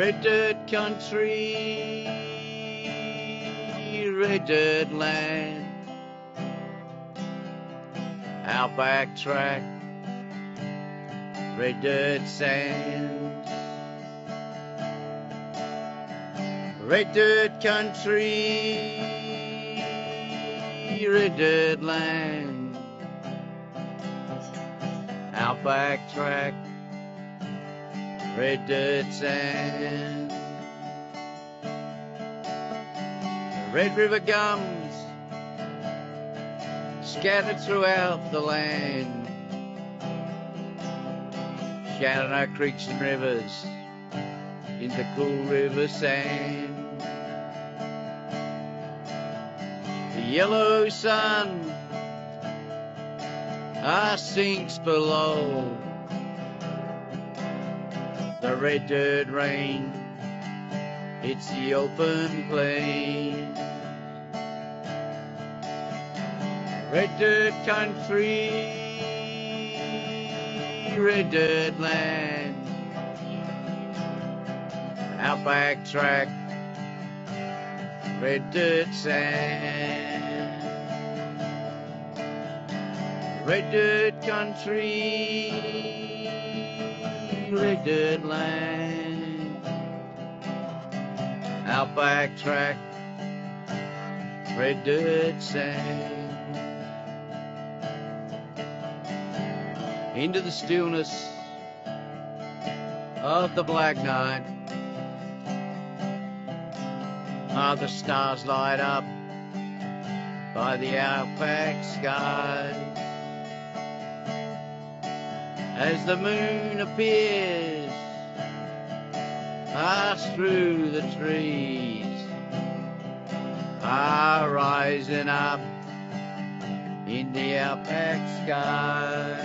Red dirt country, red dirt land, outback track, red dirt sand. Red dirt country, red dirt land, outback track, red dirt sand. The Red River gums scattered throughout the land. Shannon creeks and rivers into cool river sand. The yellow sun ah, sinks below the red dirt rain. It's the open plain. Red dirt country, red dirt land, outback track, red dirt sand. Red dirt country, dirt land, outback track, red dirt sand. Into the stillness of the black night, are the stars light up by the outback sky as the moon appears pass through the trees are rising up in the outback sky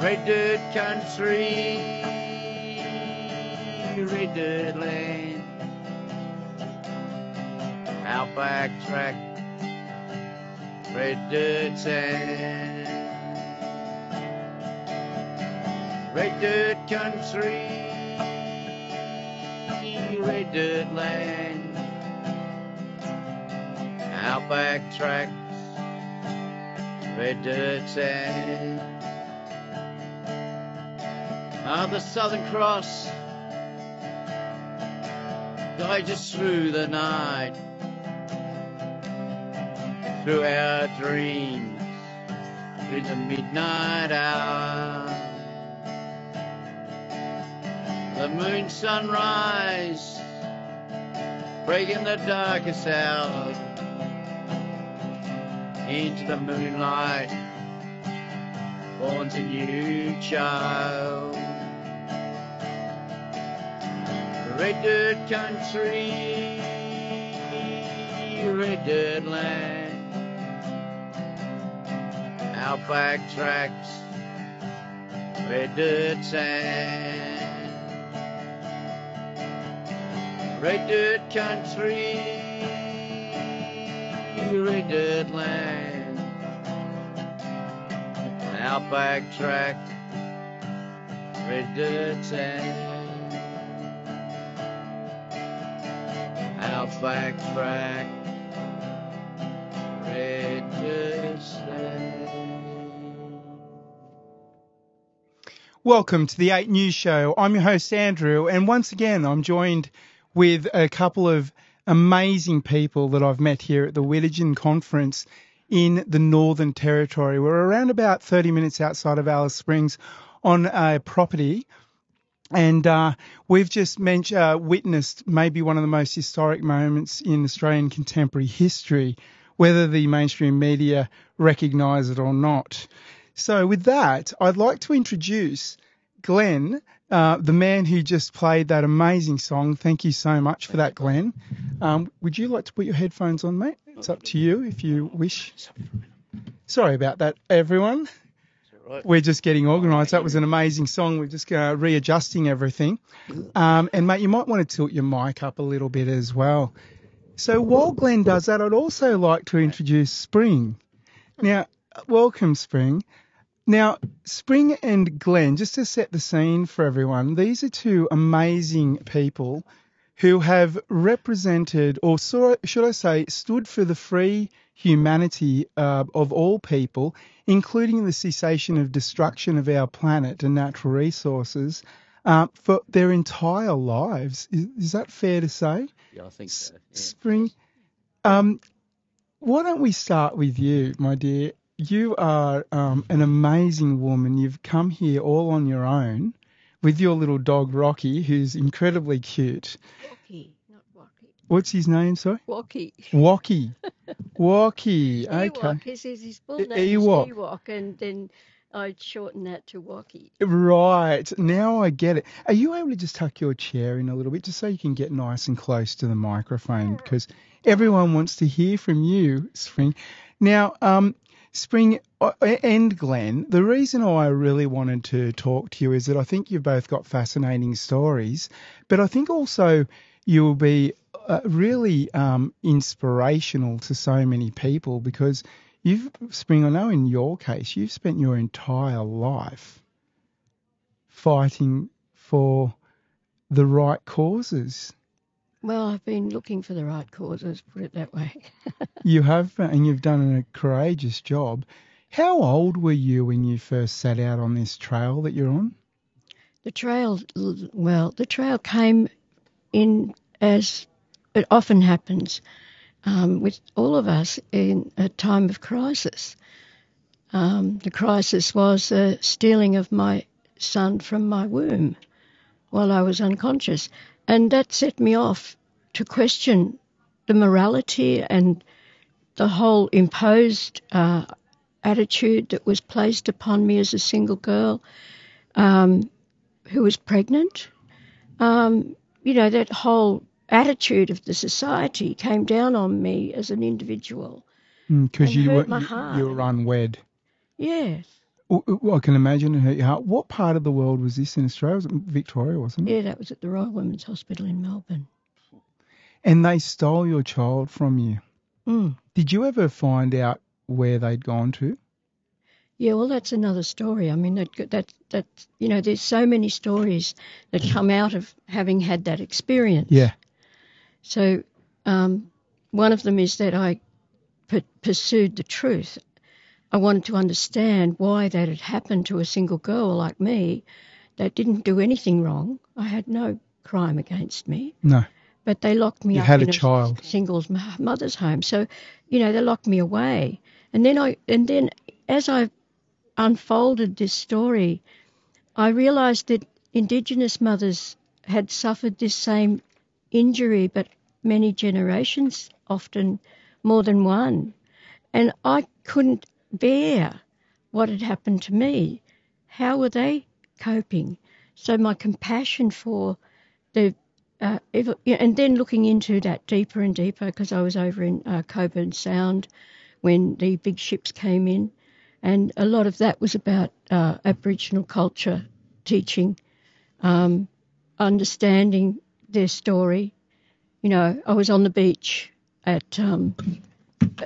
red dirt country red dirt land outback track red dirt sand Red dirt country, red dirt land, outback tracks, red dirt sand. Ah, the Southern Cross guides us through the night, through our dreams, through the midnight hour. The moon sunrise, breaking the darkest hour into the moonlight, born a new child. Red dirt country, red dirt land, outback tracks, red dirt sand. Red dirt country, red dirt land, outback track, red dirt sand, outback track, red dirt sand. Welcome to the 8 News Show. I'm your host, Andrew, and once again, I'm joined with a couple of amazing people that I've met here at the Wirritjin Conference in the Northern Territory. We're around about 30 minutes outside of Alice Springs on a property. And uh, we've just mentioned, uh, witnessed maybe one of the most historic moments in Australian contemporary history, whether the mainstream media recognise it or not. So, with that, I'd like to introduce Glen, uh, the man who just played that amazing song. Thank you so much for that, Glen. Um, would you like to put your headphones on, mate? It's up to you if you wish. Sorry about that, everyone. We're just getting organised. That was an amazing song. We're just uh, readjusting everything. Um, and, mate, you might want to tilt your mic up a little bit as well. So while Glen does that, I'd also like to introduce Spring. Now, welcome, Spring. Now, Spring and Glen, just to set the scene for everyone, these are two amazing people who have represented, or so- should I say, stood for the free humanity uh, of all people, including the cessation of destruction of our planet and natural resources, uh, for their entire lives. Is, is that fair to say? Yeah, I think so. yeah. Spring, um, why don't we start with you, my dear? You are um, an amazing woman. You've come here all on your own with your little dog Rocky, who's incredibly cute. Walkie, not Walkie. What's his name? Sorry, Walkie. Walkie. Walkie. Okay. Ewok. His, his, his full name is Ewok. Ewok, and then I shortened that to Walkie. Right. Now I get it. Are you able to just tuck your chair in a little bit just so you can get nice and close to the microphone? Because everyone wants to hear from you, Spring. Now, um, Spring uh, and Glen, the reason I really wanted to talk to you is that I think you've both got fascinating stories, but I think also you will be uh, really um, inspirational to so many people because you've, Spring, I know in your case, you've spent your entire life fighting for the right causes. Well, I've been looking for the right causes, put it that way. You have, and you've done a courageous job. How old were you when you first set out on this trail that you're on? The trail, well, the trail came in as it often happens um, with all of us in a time of crisis. Um, the crisis was the stealing of my son from my womb while I was unconscious. And that set me off to question the morality and the whole imposed uh, attitude that was placed upon me as a single girl um, who was pregnant. Um, you know, that whole attitude of the society came down on me as an individual. Because And you were you were unwed. Yes. I can imagine it hurt your heart. What part of the world was this in Australia? Was it Victoria, wasn't it? Yeah, that was at the Royal Women's Hospital in Melbourne. And they stole your child from you. Mm. Did you ever find out where they'd gone to? Yeah, well, that's another story. I mean, that that that you know, there's so many stories that come out of having had that experience. Yeah. So, um, one of them is that I pursued the truth. I wanted to understand why that had happened to a single girl like me that didn't do anything wrong. I had no crime against me, No. but they locked me You up had in a child. singles mother's home. So, you know, they locked me away. And then I, and then as I unfolded this story, I realised that Indigenous mothers had suffered this same injury, but many generations, often more than one. And I couldn't bear what had happened to me. How were they coping? So my compassion for the uh, and then looking into that deeper and deeper because I was over in uh, Cockburn Sound when the big ships came in, and a lot of that was about uh, Aboriginal culture teaching, um, understanding their story. You know, I was on the beach at um,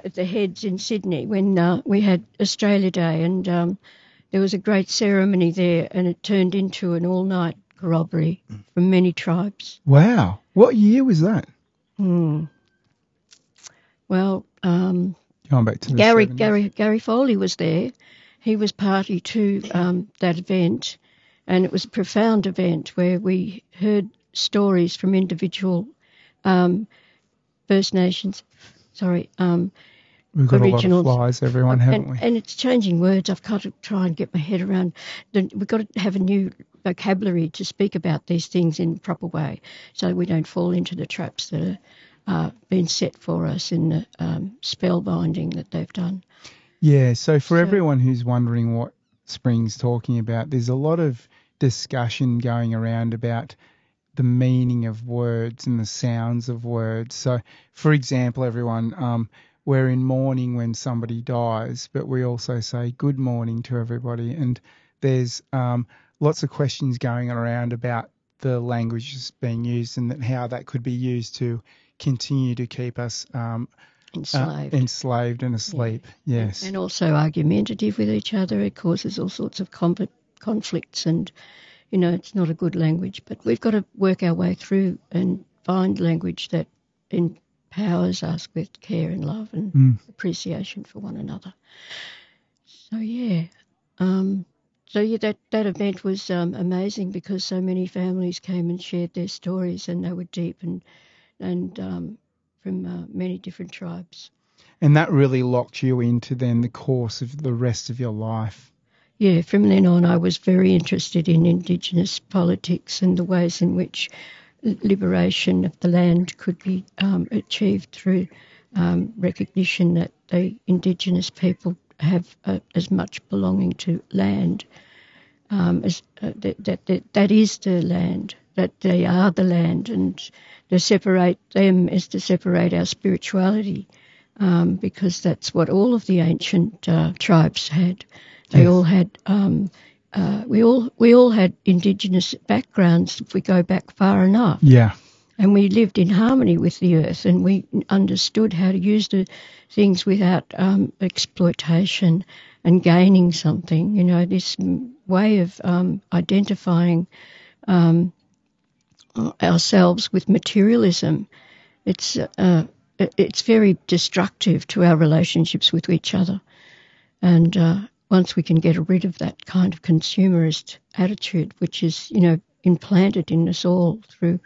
at the Heads in Sydney when uh, we had Australia Day, and um, there was a great ceremony there, and it turned into an all-night corroboree from many tribes. Wow. What year was that? Hmm. Well, um, Going back to Gary 70s. Gary Gary Foley was there. He was party to um, that event, and it was a profound event where we heard stories from individual um, First Nations. Sorry, um, We've got a lot of flies, everyone, haven't and, we? and it's changing words. I've got to try and get my head around. The, we've got to have a new vocabulary to speak about these things in a proper way, so we don't fall into the traps that are uh, been set for us in the um, spell binding that they've done. Yeah, so for So- everyone who's wondering what Spring's talking about, there's a lot of discussion going around about the meaning of words and the sounds of words. So, for example, everyone, um, we're in mourning when somebody dies, but we also say good morning to everybody. And there's um, lots of questions going around about the languages being used and that how that could be used to continue to keep us um, enslaved. enslaved and asleep. Yes. and also argumentative with each other. It causes all sorts of conf- conflicts, and you know it's not a good language. But we've got to work our way through and find language that empowers us with care and love and Mm. appreciation for one another. So yeah, um, so yeah, that that event was um, amazing because so many families came and shared their stories, and they were deep and and um, from uh, many different tribes. And that really locked you into then the course of the rest of your life. Yeah, from then on, I was very interested in Indigenous politics and the ways in which liberation of the land could be um, achieved through um, recognition that the Indigenous people have uh, as much belonging to land um, as uh, that, that, that that is the land, that they are the land, and to separate them is to separate our spirituality, um, because that's what all of the ancient uh, tribes had. They Yes. all had. Um, uh, we all we all had indigenous backgrounds if we go back far enough, Yeah. and we lived in harmony with the earth, and we understood how to use the things without um, exploitation and gaining something. You know, this way of um, identifying um, ourselves with materialism, it's uh, it's very destructive to our relationships with each other. And uh, once we can get rid of that kind of consumerist attitude, which is you know implanted in us all through,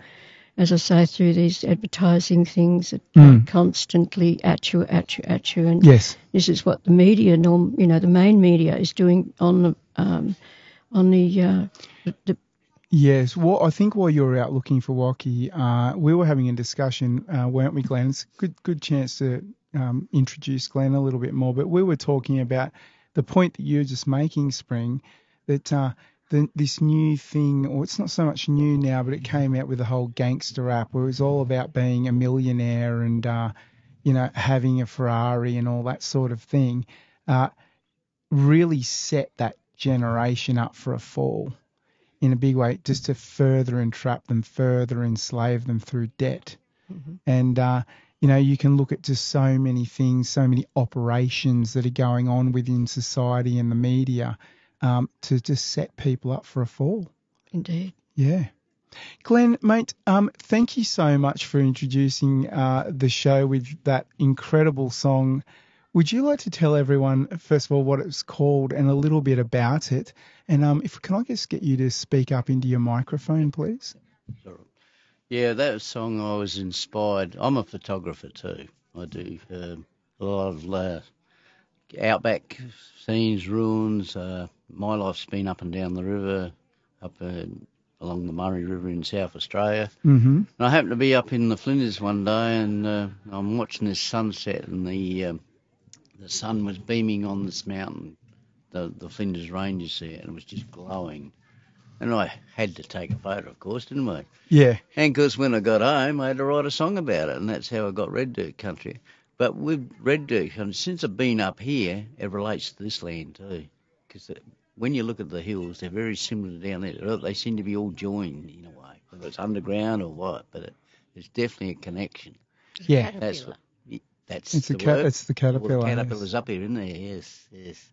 as I say, through these advertising things that Mm. are constantly at you, at you, at you, and Yes. this is what the media, norm, you know, the main media is doing on the um, on the, uh, the, the Yes. Well, I think while you were out looking for Waki, uh, we were having a discussion, uh, weren't we, Glen? It's a good, good chance to um, introduce Glen a little bit more. But we were talking about the point that you're just making, Spring, that uh, the, this new thing, or it's not so much new now, but it came out with the whole gangster rap, where it was all about being a millionaire and, uh, you know, having a Ferrari and all that sort of thing. Uh, really set that generation up for a fall in a big way, just to further entrap them, further enslave them through debt. And, uh, you know, you can look at just so many things, so many operations that are going on within society and the media um, to just set people up for a fall. indeed. Yeah. Glen, mate, um, thank you so much for introducing uh, the show with that incredible song. Would you like to tell everyone, first of all, what it's called and a little bit about it? And um, if can I just get you to speak up into your microphone, please? Yeah, that song I was inspired. I'm a photographer too. I do um a lot of uh, outback scenes, ruins. Uh, my life's been up and down the river, up uh, along the Murray River in South Australia. Mm-hmm. And I happened to be up in the Flinders one day, and uh, I'm watching this sunset, and the um the sun was beaming on this mountain, the the Flinders Ranges there, and it was just glowing. And I had to take a photo, of course, didn't I? Yeah. And 'cause when I got home, I had to write a song about it, and that's how I got Red Dirt Country. But with Red Dirt Country, since I've been up here, it relates to this land too. Because when you look at the hills, they're very similar down there. They seem to be all joined in a way, whether it's underground or what. But it, it's definitely a connection. Yeah. That's what, that's It's the the ca- it's the Well, caterpillar. the yes. caterpillar's up here, isn't there? Yes, yes,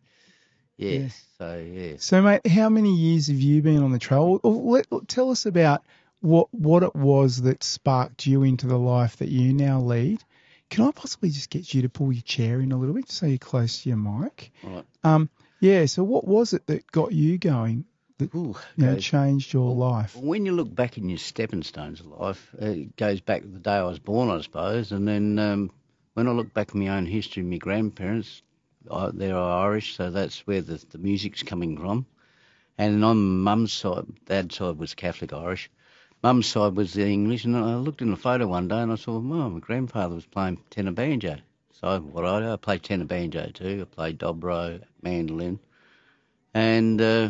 yes. So yes. So, mate, how many years have you been on the trail? Let, tell us about what what it was that sparked you into the life that you now lead. Can I possibly just get you to pull your chair in a little bit so you're close to your mic? Right. Um, yeah. So, what was it that got you going? Ooh, You know, goes- changed your life. Well, when you look back in your stepping stones of life, it goes back to the day I was born, I suppose. And then um, when I look back at my own history, my grandparents, uh, they're Irish, so that's where the, the music's coming from. And on mum's side, dad's side was Catholic Irish. Mum's side was the English. And I looked in the photo one day and I saw, oh, my grandfather was playing tenor banjo. So what I do, I played tenor banjo too. I play dobro, mandolin. And uh,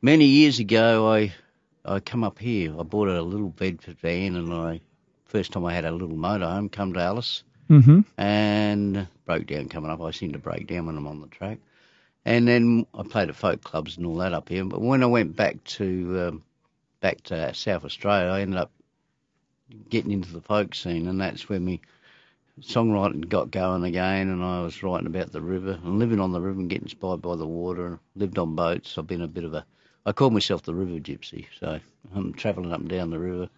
many years ago, I I come up here. I bought a little Bedford van, and I first time I had a little motorhome. Come to Alice Mm-hmm. and broke down coming up. I seem to break down when I'm on the track. And then I played at folk clubs and all that up here. But when I went back to um, back to South Australia, I ended up getting into the folk scene, and that's where me songwriting got going again, and I was writing about the river and living on the river and getting inspired by the water. Lived on boats. I've been a bit of a, I call myself the river gypsy. So I'm travelling up and down the river,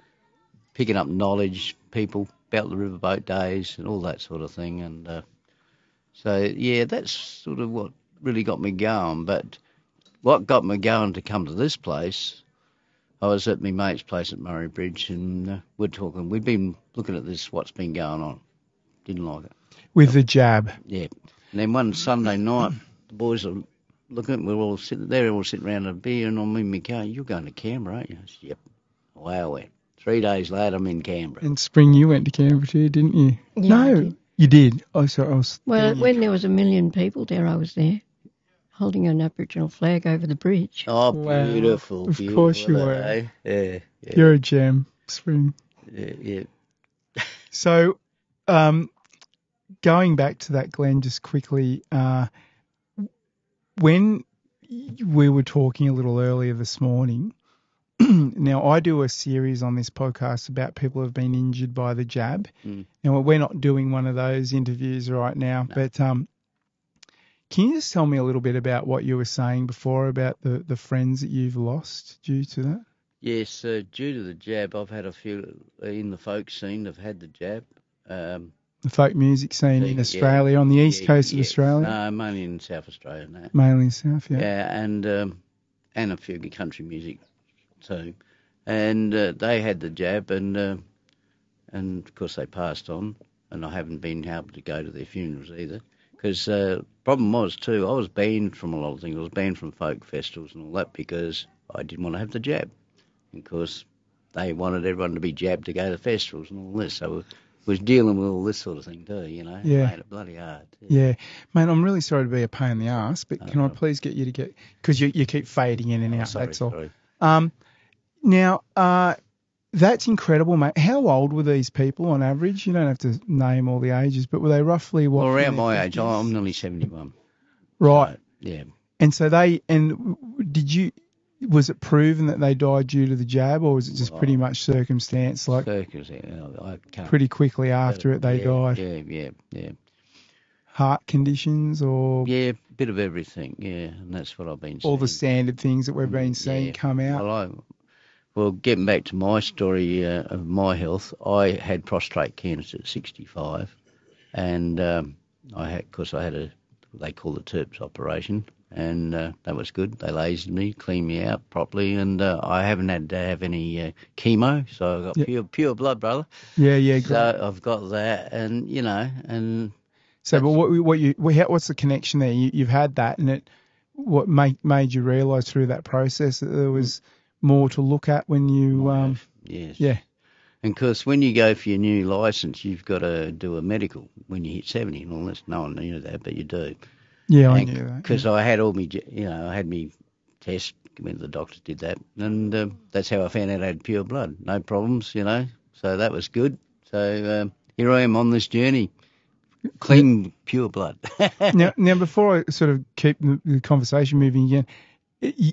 picking up knowledge, people about the riverboat days and all that sort of thing. And uh, so yeah, that's sort of what really got me going. But what got me going to come to this place I was at my mate's place at Murray Bridge, and uh, we're talking. We'd been looking at this, what's been going on. Didn't like it. With the jab. Yeah. And then one Sunday night, the boys are looking. We're all sitting there, all sitting around a beer, and I'm in my car. You're going to Canberra, aren't you? I said, yep. Wow, went. Three days later, I'm in Canberra. In spring, you went to Canberra too, didn't you? Yeah, I no, did. you did. Oh, sorry, I was. Well, when there was a million people there, I was there, holding an Aboriginal flag over the bridge. Oh, Wow. beautiful. Of beautiful, course you were. eh? Yeah, yeah, You're a gem, spring. yeah, yeah. So, um, going back to that, Glen, just quickly, uh, when we were talking a little earlier this morning, now I do a series on this podcast about people who have been injured by the jab. Mm. Now we're not doing one of those interviews right now, but um, can you just tell me a little bit about what you were saying before about the, the friends that you've lost due to that? Yes, uh, due to the jab, I've had a few in the folk scene. That have had the jab. Um, The folk music scene Yeah, in Australia, on the east yeah, coast of yeah. Australia, No, mainly in South Australia. No. mainly in South, yeah. Yeah, and um, and a few country music too, and uh, they had the jab, and uh, and of course they passed on, and I haven't been able to go to their funerals either, because uh, problem was too, I was banned from a lot of things. I was banned from folk festivals and all that because I didn't want to have the jab, and of course they wanted everyone to be jabbed to go to festivals and all this, so. we was dealing with all this sort of thing too, you know. Yeah. Made it bloody hard. Yeah, man, I'm really sorry to be a pain in the ass, but can I Oh. please get you to get because you you keep fading in and Oh, out. sorry, that's all. sorry. Um, now, uh, that's incredible, mate. How old were these people on average? You don't have to name all the ages, but were they roughly what? Well, around my age, I'm nearly 71. right. So, yeah. And so they and did you? Was it proven that they died due to the jab, or was it just pretty much circumstance? Like Circus, yeah, I can't. pretty quickly after it, they yeah, died. Yeah, yeah, yeah. Heart conditions, or Yeah, a bit of everything, yeah, and that's what I've been seeing. all the standard things that we've been seeing Yeah. come out. Well, I, well, getting back to my story uh, of my health, I had prostate cancer at 65, and um, I had, of course, I had a, they call it TERPS operation, and uh, that was good. They lasered me, cleaned me out properly, and uh, I haven't had to have any uh, chemo, so I've got Yeah. pure pure blood, brother. Yeah, yeah, great. So I've got that, and you know, and So, but what what you what's the connection there? You, you've had that, and it what made made you realise through that process that there was more to look at when you um yes, yeah And of course, when you go for your new license, you've got to do a medical when you hit 70 and all this. No one knew that, but you do. yeah I knew that. Because I had all me, j- you know, I had me test when the doctor did that, and um, that's how I found out I had pure blood. No problems, you know. So that was good. So um, here I am on this journey, clean, pure blood. now now before I sort of keep the, the conversation moving again,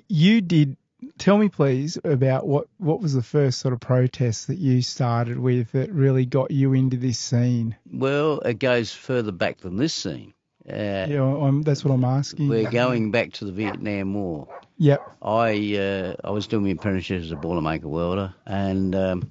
you did tell me please about what what was the first sort of protest that you started with that really got you into this scene? well, it goes further back than this scene. Uh, Yeah, I'm, that's what I'm asking. We're going back to the Vietnam War. Yep. I uh, I was doing my apprenticeship as a boilermaker welder, and um,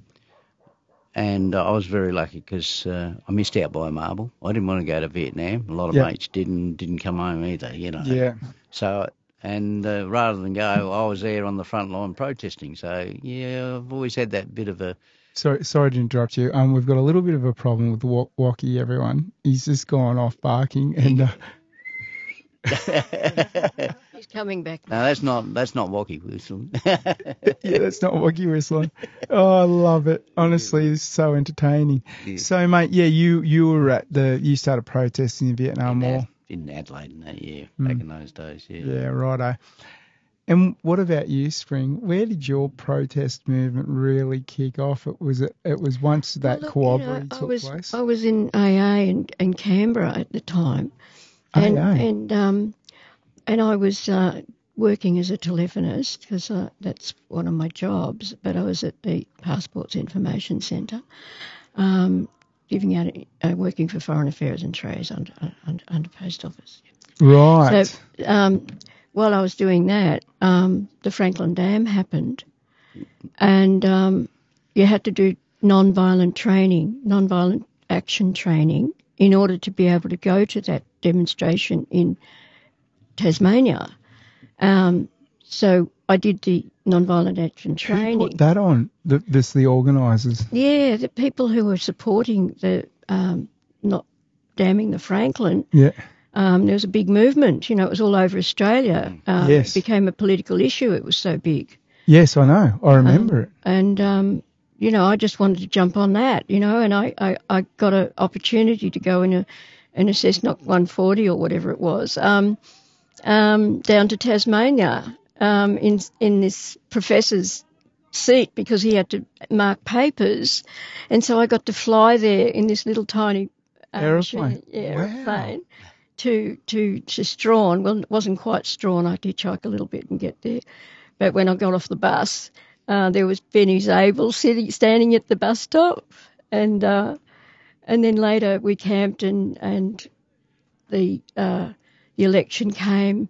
and I was very lucky because uh, I missed out by a marble. I didn't want to go to Vietnam. A lot of Yeah. mates didn't didn't come home either, you know. Yeah. So and uh, rather than go, I was there on the front line protesting. So yeah, I've always had that bit of a Sorry, sorry to interrupt you. Um, we've got a little bit of a problem with Wa- Walkie, everyone. He's just gone off barking, and uh, He's coming back. no, that's not that's not Walkie whistling. yeah, that's not Walkie whistling. Oh, I love it. Honestly, it's so entertaining. Yeah. So, mate, yeah, you you were at the you started protesting in the Vietnam in, War. Ad- in Adelaide in that, yeah, back in those days, yeah. Yeah, righto. And what about you, Spring? Where did your protest movement really kick off? It was it, it was once that Well, look, you know, cooperative I was place. I was in AA in, in Canberra at the time, and AA? and um, and I was uh, working as a telephonist because uh, that's one of my jobs. But I was at the Passports Information Centre, um, giving out, uh, working for Foreign Affairs and Trade under, under, under Post Office. Right. So um, while I was doing that, um, the Franklin Dam happened, and um, you had to do non-violent training, non-violent action training, in order to be able to go to that demonstration in Tasmania. Um, so I did the non-violent action Who training. put that on? The, this the organisers. Yeah, the people who were supporting the um, not damming the Franklin, Yeah. um, there was a big movement. You know, it was all over Australia. Um, Yes. It became a political issue. It was so big. Yes, I know. I remember it. And, um, you know, I just wanted to jump on that, you know, and I, I, I got an opportunity to go in a, an Cessna 140 or whatever it was, um, um, down to Tasmania um, in, in this professor's seat because he had to mark papers. And so I got to fly there in this little tiny um, Aeroplane. yeah, Wow. aeroplane to, to, to Strahan. Well, it wasn't quite Strahan. I had to hitchhike a little bit and get there. But when I got off the bus, uh, there was Benny Zable sitting, standing at the bus stop, and uh, and then later we camped and and the uh, the election came.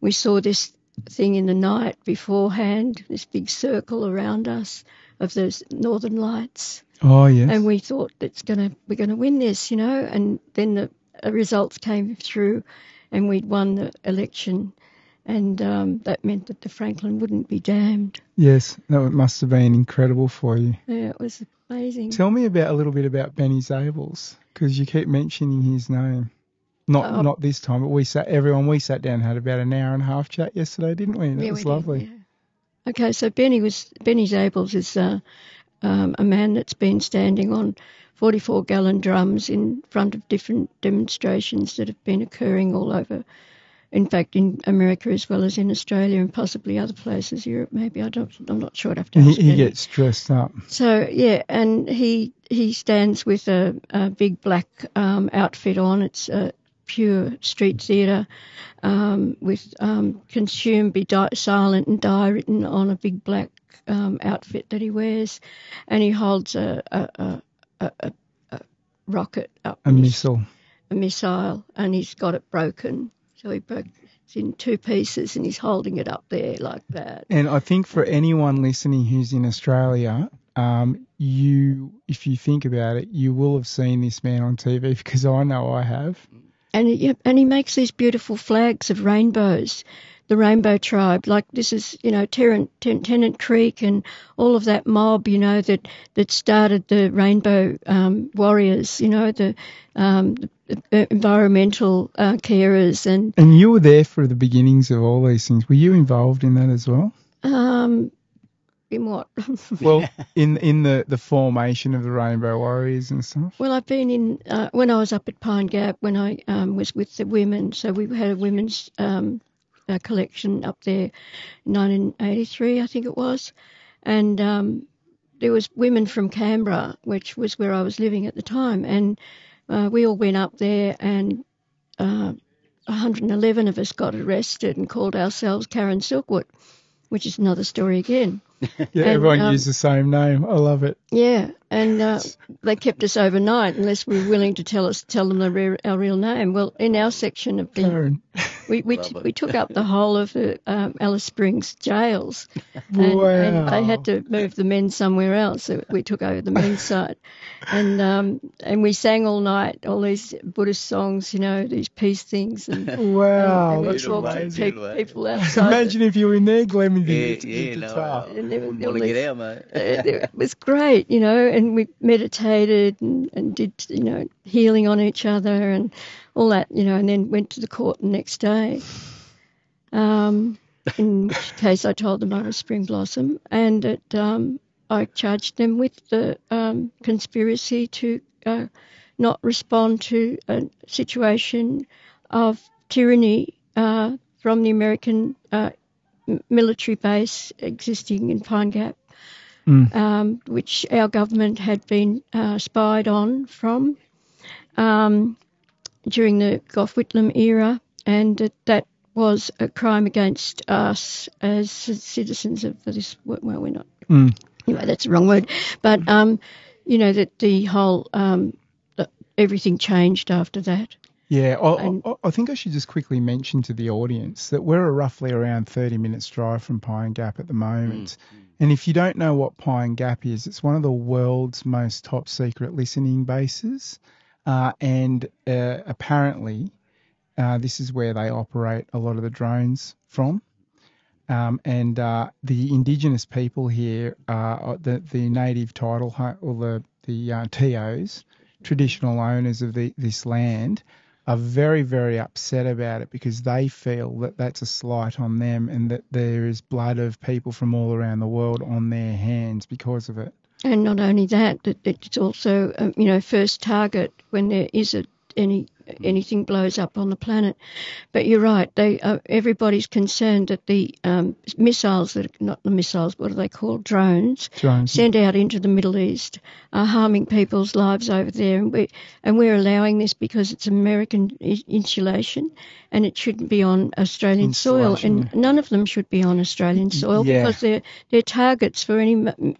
We saw this thing in the night beforehand, this big circle around us of those northern lights, Oh yes. and we thought it's gonna we're gonna win this, you know. And then the uh, results came through, and we'd won the election, and um, that meant that the Franklin wouldn't be damned. yes. That must have been incredible for you. Yeah, it was amazing. Tell me about a little bit about Benny Zables because you keep mentioning his name. Not Oh. not this time, but we sat everyone we sat down and had about an hour and a half chat yesterday, didn't we? That Yeah, was we did, lovely. yeah. Okay, so Benny was Benny Zables is uh, um, a man that's been standing on 44 gallon drums in front of different demonstrations that have been occurring all over. In fact, in America as well as in Australia and possibly other places, Europe maybe. I don't, I'm not sure. I'd have to And he, he gets dressed up. So yeah, and he he stands with a, a big black um, outfit on. It's a pure street theatre um, with um, "Consume, be di- silent and die" written on a big black um, outfit that he wears, and he holds a a, a, a, a, rocket up, A his- missile. a missile, and he's got it broken. So he broke it's in two pieces, and he's holding it up there like that. And I think for anyone listening who's in Australia, um, you, if you think about it, you will have seen this man on TV because I know I have. And he, and he makes these beautiful flags of rainbows, the Rainbow Tribe. Like this is, you know, Terran, Ten, Tennant Creek and all of that mob, you know, that that started the Rainbow um, Warriors, you know, the, um, the environmental uh, carers and And you were there for the beginnings of all these things. Were you involved in that as well? um, in what? Well, in in the, the formation of the Rainbow Warriors and stuff. Well, I've been in uh, when I was up at Pine Gap when I um, was with the women. So we had a women's um, uh, collection up there, 1983, I think it was, and um, there was women from Canberra, which was where I was living at the time, and uh, we all went up there, and uh, 111 of us got arrested and called ourselves Karen Silkwood, which is another story again. Yeah, And, everyone um, used the same name. I love it. Yeah, and uh, they kept us overnight unless we were willing to tell us tell them the real, our real name. Well, in our section of the Karen. we we, Love it. we took up the whole of the um, Alice Springs jails, and, wow. and they had to move the men somewhere else. So we took over the men's side, and um, and we sang all night all these Buddhist songs, you know, these peace things, and, Wow, and we that's Beautiful, talked to amazing. pe- people outside. Imagine if you were in there, Glen, with Yeah, your yeah, no, guitar. I And there was- wouldn't want to get out, mate. Uh, it was great, you know, and we meditated and, and did, you know, healing on each other and all that, you know, and then went to the court the next day. Um, in which case I told them I was Spring Blossom and that um, I charged them with the um, conspiracy to uh, not respond to a situation of tyranny uh, from the American uh, military base existing in Pine Gap Mm. um, which our government had been uh, spied on from um, during the Gough Whitlam era, and that that was a crime against us as citizens of this. Well, we're not. Mm. Anyway, that's the wrong word, but um, you know that the whole um, everything changed after that. Yeah, I, I, think I should just quickly mention to the audience that we're roughly around 30 minutes drive from Pine Gap at the moment. And if you don't know what Pine Gap is, it's one of the world's most top secret listening bases. Uh, and uh, apparently, uh, this is where they operate a lot of the drones from. Um, and uh, the indigenous people here, uh, the the native title or the the uh, TOs, traditional owners of the, this land, are very very upset about it because they feel that that's a slight on them and that there is blood of people from all around the world on their hands because of it. And not only that, it's also um, you know first target when there is a any anything blows up on the planet. But you're right. They uh, everybody's concerned that the um, missiles that not the missiles, what are they called? Drones Drones. sent out into the Middle East are harming people's lives over there, and we and we're allowing this because it's American insulation, and it shouldn't be on Australian soil, and none of them should be on Australian soil Yeah. because they're they're targets for any m-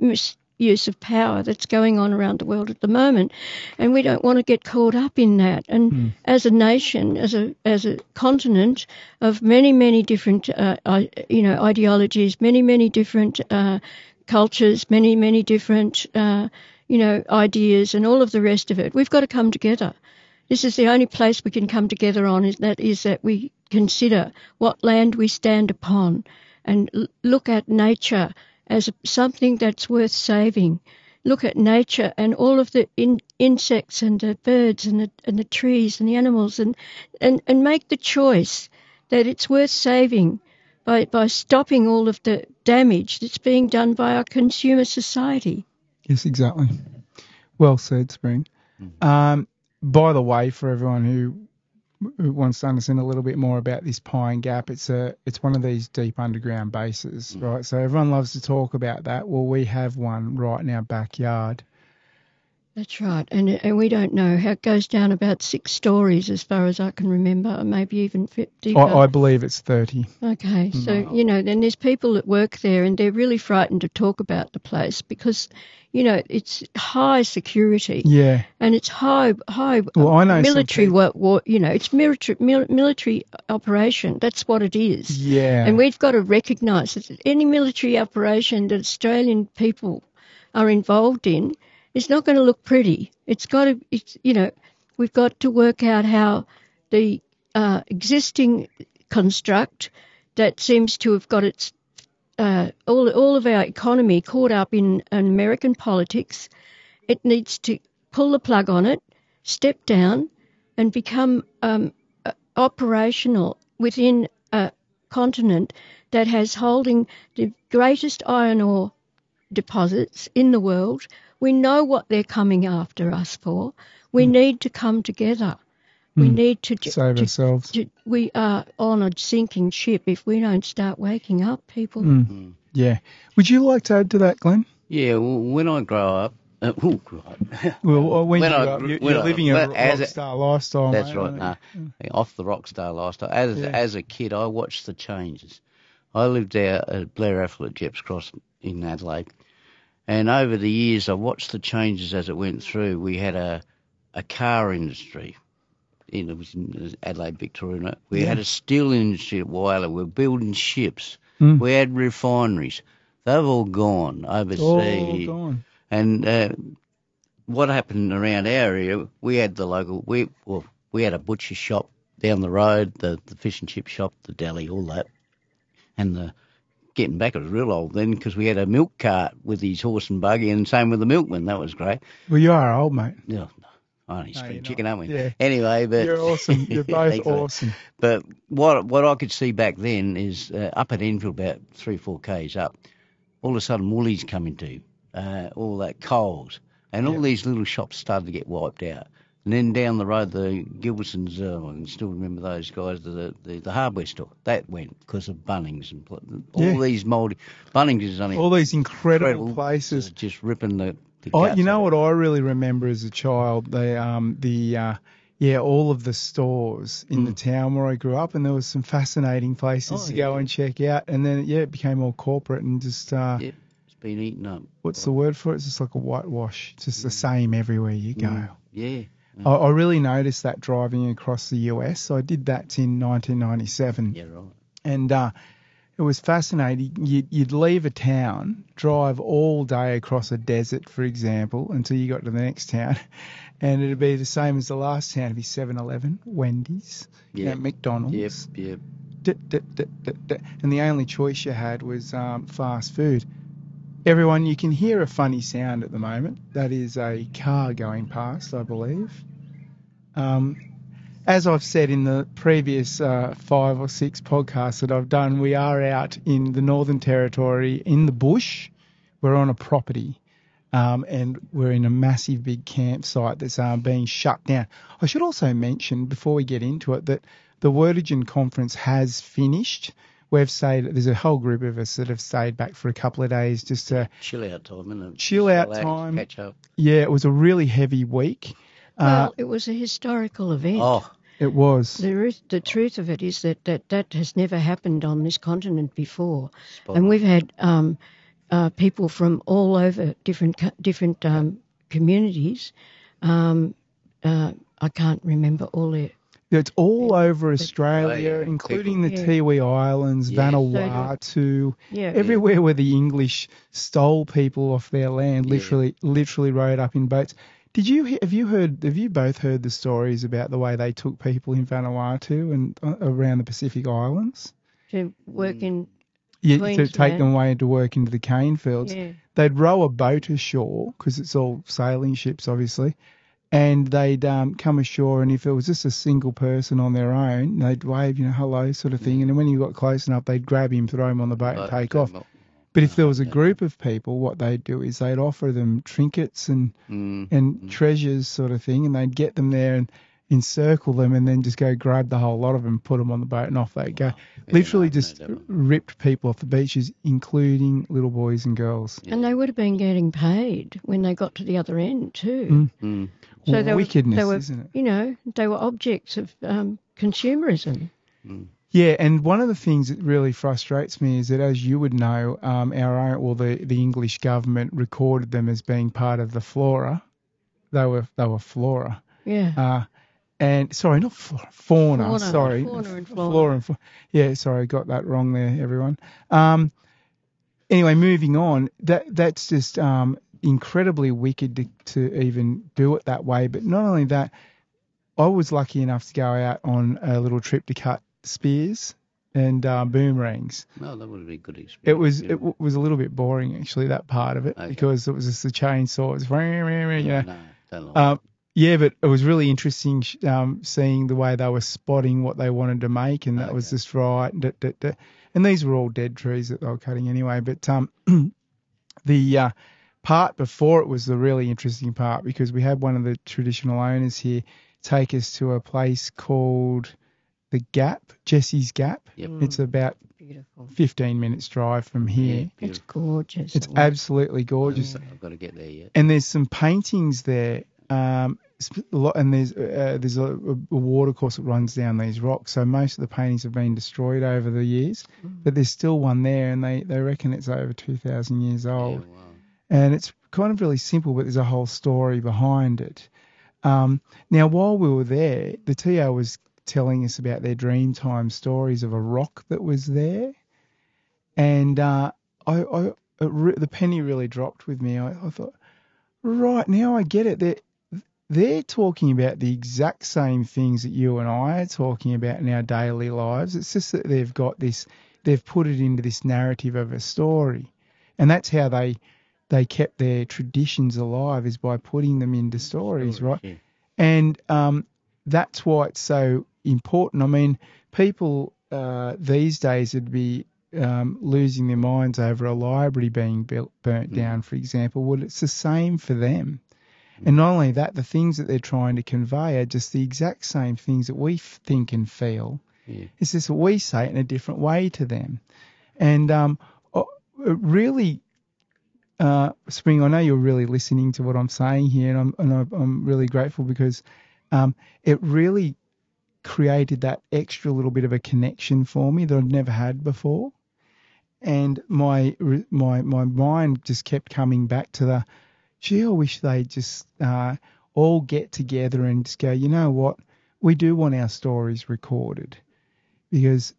misuse of power that's going on around the world at the moment, and we don't want to get caught up in that. And as a nation, as a as a continent of many many different uh, you know ideologies, many many different uh, cultures, many many different uh, you know ideas, and all of the rest of it, we've got to come together. This is the only place we can come together on. Is that is that we consider what land we stand upon, and l- look at nature as something that's worth saving. Look at nature and all of the in, insects and the birds and the, and the trees and the animals and, and, and make the choice that it's worth saving by, by stopping all of the damage that's being done by our consumer society. Yes, exactly. Well said, Spring. Um, by the way, for everyone who, who wants to understand a little bit more about this Pine Gap, it's a it's one of these deep underground bases, mm. right? So everyone loves to talk about that. Well, we have one right in our backyard. That's right, and and we don't know how it goes down about six stories as far as I can remember, maybe even fi- deeper. I, I believe it's thirty. Okay, so hmm. you know, then there's people that work there, and they're really frightened to talk about the place because, you know, it's high security Yeah. and it's high high Well, I know some military people- war, war. You know, it's military mil, military operation. That's what it is. Yeah. And we've got to recognise that any military operation that Australian people are involved in is not going to look pretty. It's got to, it's, you know, we've got to work out how the uh, existing construct that seems to have got its uh, all all of our economy caught up in American politics. It needs to pull the plug on it, step down, and become um, operational within a continent that has holding the greatest iron ore deposits in the world. We know what they're coming after us for. We need to come together. We need to, Save to, ourselves. to- we are on a sinking ship if we don't start waking up, people. Mm. Yeah. Would you like to add to that, Glen? Yeah, well, when I grow up, uh, oh, grow up. Well, when, When you I, up, you're, when you're I- living a well, rock a- star lifestyle. That's mate, right. aren't off the rock star lifestyle. As Yeah. as a kid, I watched the changes. I lived out at Blair Athol at Gepps Cross in Adelaide, and over the years, I watched the changes as it went through. We had a a car industry. In, it was in Adelaide, Victoria. We Yeah. had a steel industry at Whyalla. We were building ships. Mm. We had refineries. They've all gone overseas. All gone. And uh, what happened around our area, we had the local, we well, we had a butcher shop down the road, the, the fish and chip shop, the deli, all that. And the getting back, it was real old then because we had a milk cart with his horse and buggy, and same with the milkman. That was great. Well, you are old, mate. Yeah. no, only No, spring you're chicken, not. aren't we? Yeah. Anyway, but You're awesome. You're both awesome. But what what I could see back then is uh, up at Enfield, about three four k's up, all of a sudden Woolies coming to, uh, all that Coles, and all these little shops started to get wiped out. And then down the road, the Gilbersons, uh, I can still remember those guys, the the, the hardware store, that went because of Bunnings and pl- all Yeah. these mouldy. Bunnings is only All these incredible, incredible, places. just ripping the. the I, you know what I really remember as a child? The um the uh, yeah all of the stores in the town where I grew up, and there was some fascinating places Oh, to go and check out. And then yeah, it became all corporate and just uh, Yeah, it's been eaten up. what's the word for it? It's just like a whitewash. It's just the same everywhere you go. Mm. I, I really noticed that driving across the US. So I did that in 1997, Yeah, right. and uh, it was fascinating. You'd, you'd leave a town, drive all day across a desert, for example, until you got to the next town, and it'd be the same as the last town. It'd be 7-Eleven, Wendy's, you know, Yeah. McDonald's. Yep, yep. d- d- d- d- d- and the only choice you had was um, fast food. Everyone, you can hear a funny sound at the moment. That is a car going past, I believe. Um, as I've said in the previous uh, five or six podcasts that I've done, we are out in the Northern Territory in the bush. We're on a property. Um, and we're in a massive big campsite that's um, being shut down. I should also mention before we get into it that the Wirritjin conference has finished. We've stayed. There's a whole group of us that have stayed back for a couple of days just to. Chill out time, isn't it? Chill out Relax, time. Catch up. Yeah, it was a really heavy week. Uh, Well, it was a historical event. Oh, it was. The, the truth of it is that, that that has never happened on this continent before, spot and on. we've had um, uh, people from all over different different um, communities. Um, uh, I can't remember all their. It's all over Australia, Australia, including the people- Tiwi Islands, Yeah. Vanuatu, Yeah, everywhere where the English stole people off their land, Yeah. literally, literally rode up in boats. Did you have you heard? Have you both heard the stories about the way they took people in Vanuatu and uh, around the Pacific Islands? to work in. Yeah, to take them away to work into the cane fields. Yeah, they'd row a boat ashore because it's all sailing ships, obviously, and they'd um, come ashore, and if it was just a single person on their own, they'd wave, you know, hello, sort of thing, and then when you got close enough, they'd grab him, throw him on the boat, and take off. But if there was a group of people, what they'd do is they'd offer them trinkets and Mm, and treasures, sort of thing, and they'd get them there and encircle them, and then just go grab the whole lot of them, put them on the boat, and off they go. yeah, Literally, no, no, just that one. ripped people off the beaches, including little boys and girls. and they would have been getting paid when they got to the other end too. Mm. Mm, So they were, Wickedness, they were, isn't it? you know, they were objects of um, consumerism. Yeah, and one of the things that really frustrates me is that, as you would know, um, our own, well, the the English government recorded them as being part of the flora. They were they were flora, Yeah. uh, and sorry, not flora, fauna. Fauna, sorry, fauna and flora. flora and fa- yeah, sorry, I got that wrong there, everyone. Um, anyway, moving on. That that's just um, incredibly wicked to, to even do it that way. But not only that, I was lucky enough to go out on a little trip to cut spears and uh, boomerangs. no, that would be a good experience. It was yeah. it w- was a little bit boring actually that part of it Okay. because it was just the chainsaw. It was, you know, No, don't like um, yeah, but it was really interesting um, seeing the way they were spotting what they wanted to make, and that was just right. Da, da, da. And these were all dead trees that they were cutting anyway. But um, the uh, part before it was the really interesting part because we had one of the traditional owners here take us to a place called the Gap, Jesse's Gap. Yep. It's about Beautiful. 15 minutes drive from here. Yeah, It's gorgeous. It's absolutely gorgeous I've got to get there yet. and there's some paintings there. Um, a lot, and there's uh, there's a, a water course that runs down these rocks. So most of the paintings have been destroyed over the years, but there's still one there, and they, they reckon it's over two thousand years Yeah, old. wow. And it's kind of really simple, but there's a whole story behind it. Um, now, while we were there, the TO was telling us about their Dreamtime stories of a rock that was there, and uh, I, I re- the penny really dropped with me. I, I thought, right now I get it. They're they're talking about the exact same things that you and I are talking about in our daily lives. It's just that they've got this, they've put it into this narrative of a story, and that's how they they kept their traditions alive is by putting them into stories, right? Yeah. and um, that's why it's so important. I mean, people uh, these days would be um, losing their minds over a library being built, burnt down, for example. Well, it's the same for them. And not only that, the things that they're trying to convey are just the exact same things that we f- think and feel. Yeah. It's just that we say it in a different way to them. And um, really, uh, Spring, I know you're really listening to what I'm saying here, and I'm, and I'm really grateful because um, it really created that extra little bit of a connection for me that I'd never had before. And my my my mind just kept coming back to the, gee, I wish they just uh, all get together and just go, you know what, we do want our stories recorded because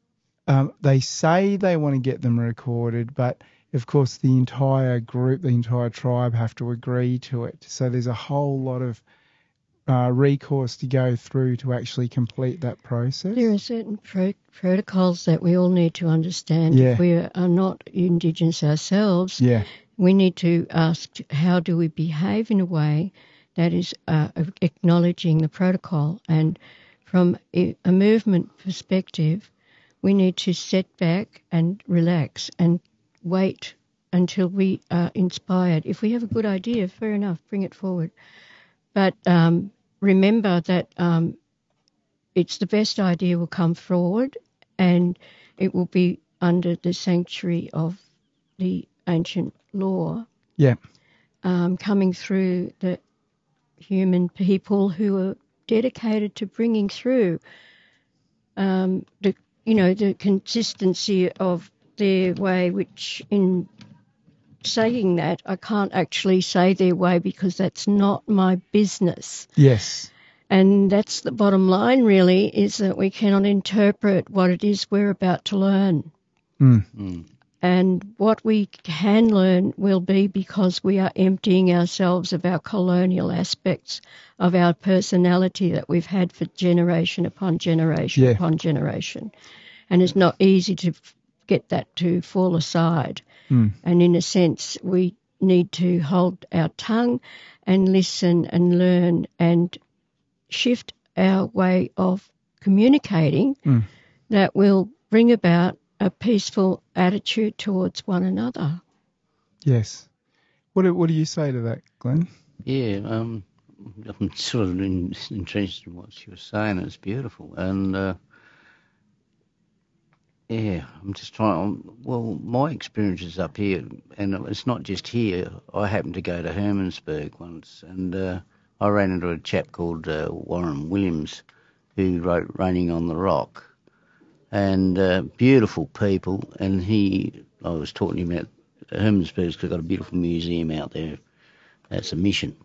um, they say they want to get them recorded, but of course the entire group, the entire tribe have to agree to it. So there's a whole lot of uh, recourse to go through to actually complete that process. There are certain pro- protocols that we all need to understand. Yeah. If we are not Indigenous ourselves, Yeah, we need to ask how do we behave in a way that is uh, acknowledging the protocol. And from a movement perspective, we need to set back and relax and wait until we are inspired. If we have a good idea, fair enough, bring it forward. But um, remember that um, it's the best idea will come forward and it will be under the sanctuary of the ancient law yeah, um, coming through the human people who are dedicated to bringing through um, the you know the consistency of their way, which in saying that I can't actually say their way because that's not my business. yes, And that's the bottom line, really, is that we cannot interpret what it is we're about to learn. Mm. And what we can learn will be because we are emptying ourselves of our colonial aspects of our personality that we've had for generation upon generation Yeah. upon generation. And it's not easy to get that to fall aside. Mm. And in a sense, we need to hold our tongue and listen and learn and shift our way of communicating Mm. that will bring about a peaceful attitude towards one another. yes. What do, what do you say to that, Glen? Yeah, um, I'm sort of in, interested in what she was saying. It's beautiful, and uh, yeah, I'm just trying. Well, my experiences up here, and it's not just here. I happened to go to Hermannsburg once, and uh, I ran into a chap called uh, Warren Williams, who wrote "Raining on the Rock," and uh, beautiful people. And he, I was talking to him about Hermannsburg's got a beautiful museum out there. That's a mission.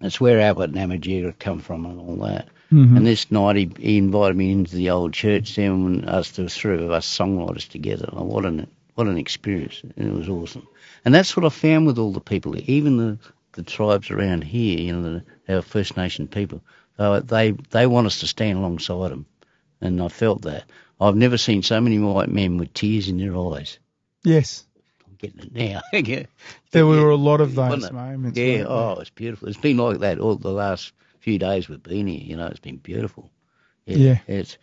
That's where Albert Namatjira come from and all that. Mhm. And this night he, he invited me into the old church there and us the three of us songwriters together. Oh, what an what an experience! And it was awesome. And that's what I found with all the people, even the the tribes around here. You know, the, our First Nation people. Uh, they they want us to stand alongside them, and I felt that. I've never seen so many white men with tears in their eyes. Yes, I'm getting it now. Yeah. there Yeah. were a lot of those moments. Yeah, weren't oh, it's beautiful. It's been like that all the last few days we've been here. You know, it's been beautiful. Yeah. It's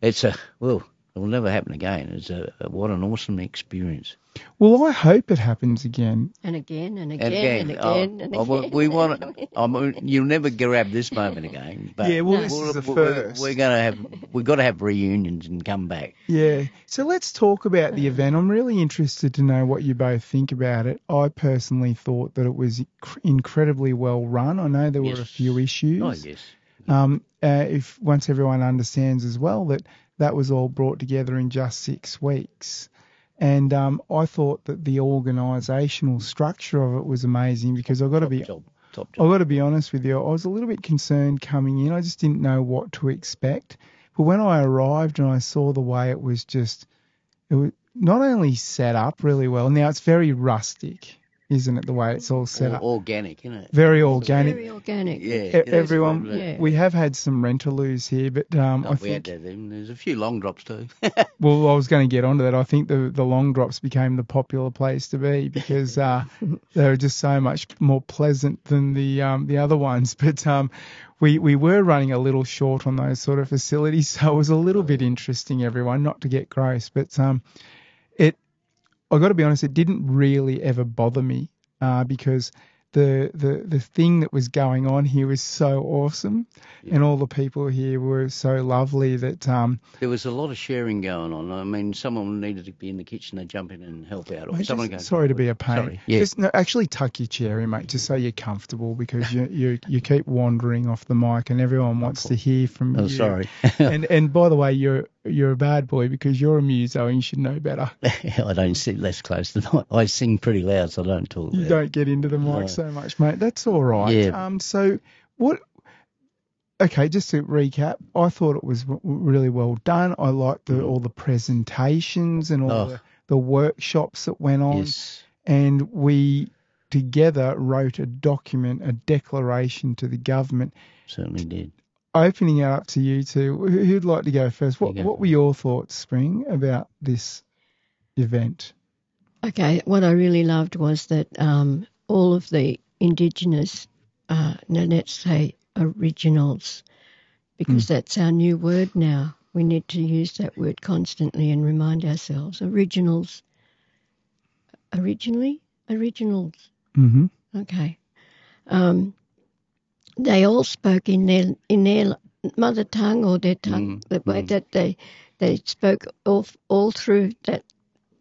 it's a well, it will never happen again. It's a, a what an awesome experience. Well, I hope it happens again. And again and And again and again, again oh, and oh, again. well, we want. I mean, you'll never grab this moment again. But Yeah, well, No. this is a we're, first. We're gonna have we've got to have reunions and come back. Yeah. So let's talk about the event. I'm really interested to know what you both think about it. I personally thought that it was incredibly well run. I know there were a few issues. Oh yes. Um, uh, if once everyone understands as well that that was all brought together in just six weeks. And um, I thought that the organisational structure of it was amazing because I've got to be job. Top I've got to be honest with you. I was a little bit concerned coming in. I just didn't know what to expect. But when I arrived and I saw the way it was just, it was not only set up really well. Now it's very rustic, isn't it? The way it's all set Or- up, organic, isn't it? very organic. Very organic. Yeah. E- everyone, Yeah. we have had some rentaloos here, but um, Oh, I we had think. that. There's a few long drops too. Well, I was going to get onto that. I think the the long drops became the popular place to be because uh, they were just so much more pleasant than the um, the other ones. But um, we we were running a little short on those sort of facilities, so it was a little bit interesting. Everyone, not to get gross, but um, it. I got to be honest, it didn't really ever bother me uh, because the the the thing that was going on here was so awesome, and all the people here were so lovely that um, There was a lot of sharing going on. I mean, someone needed to be in the kitchen, they jump in and help out. Or Mate, someone just- sorry to be a pain. Sorry. Yeah. Just no, actually tuck your chair in, mate, just so you're comfortable because you you you keep wandering off the mic and everyone wants to hear from oh, you. sorry. And and by the way, you're you're a bad boy because you're a muso and you should know better. I don't sit less close than I, I sing pretty loud, so I don't talk. You loud. don't get into the mic No. so much, mate. That's all right. Yeah. Um. So what okay, just to recap, I thought it was really well done. I liked the, all the presentations and all Oh. the, the workshops that went on. Yes. And we together wrote a document, a declaration to the government, Certainly did. Opening it up to you two. Who- Who'd like to go first? What, You go what were your thoughts, Spring, about this event? Okay, what I really loved was that um, all of the indigenous, uh, no, let's say originals, because that's our new word now. We need to use that word constantly and remind ourselves. Originals, originally, originals. Mm-hmm. Okay. Um, they all spoke in their in their mother tongue or their tongue, Mm, the way mm. that they they spoke all all through that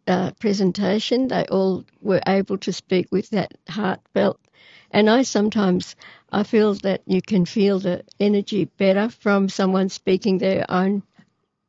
uh, presentation. They all were able to speak with that heartfelt. And I sometimes I feel that you can feel the energy better from someone speaking their own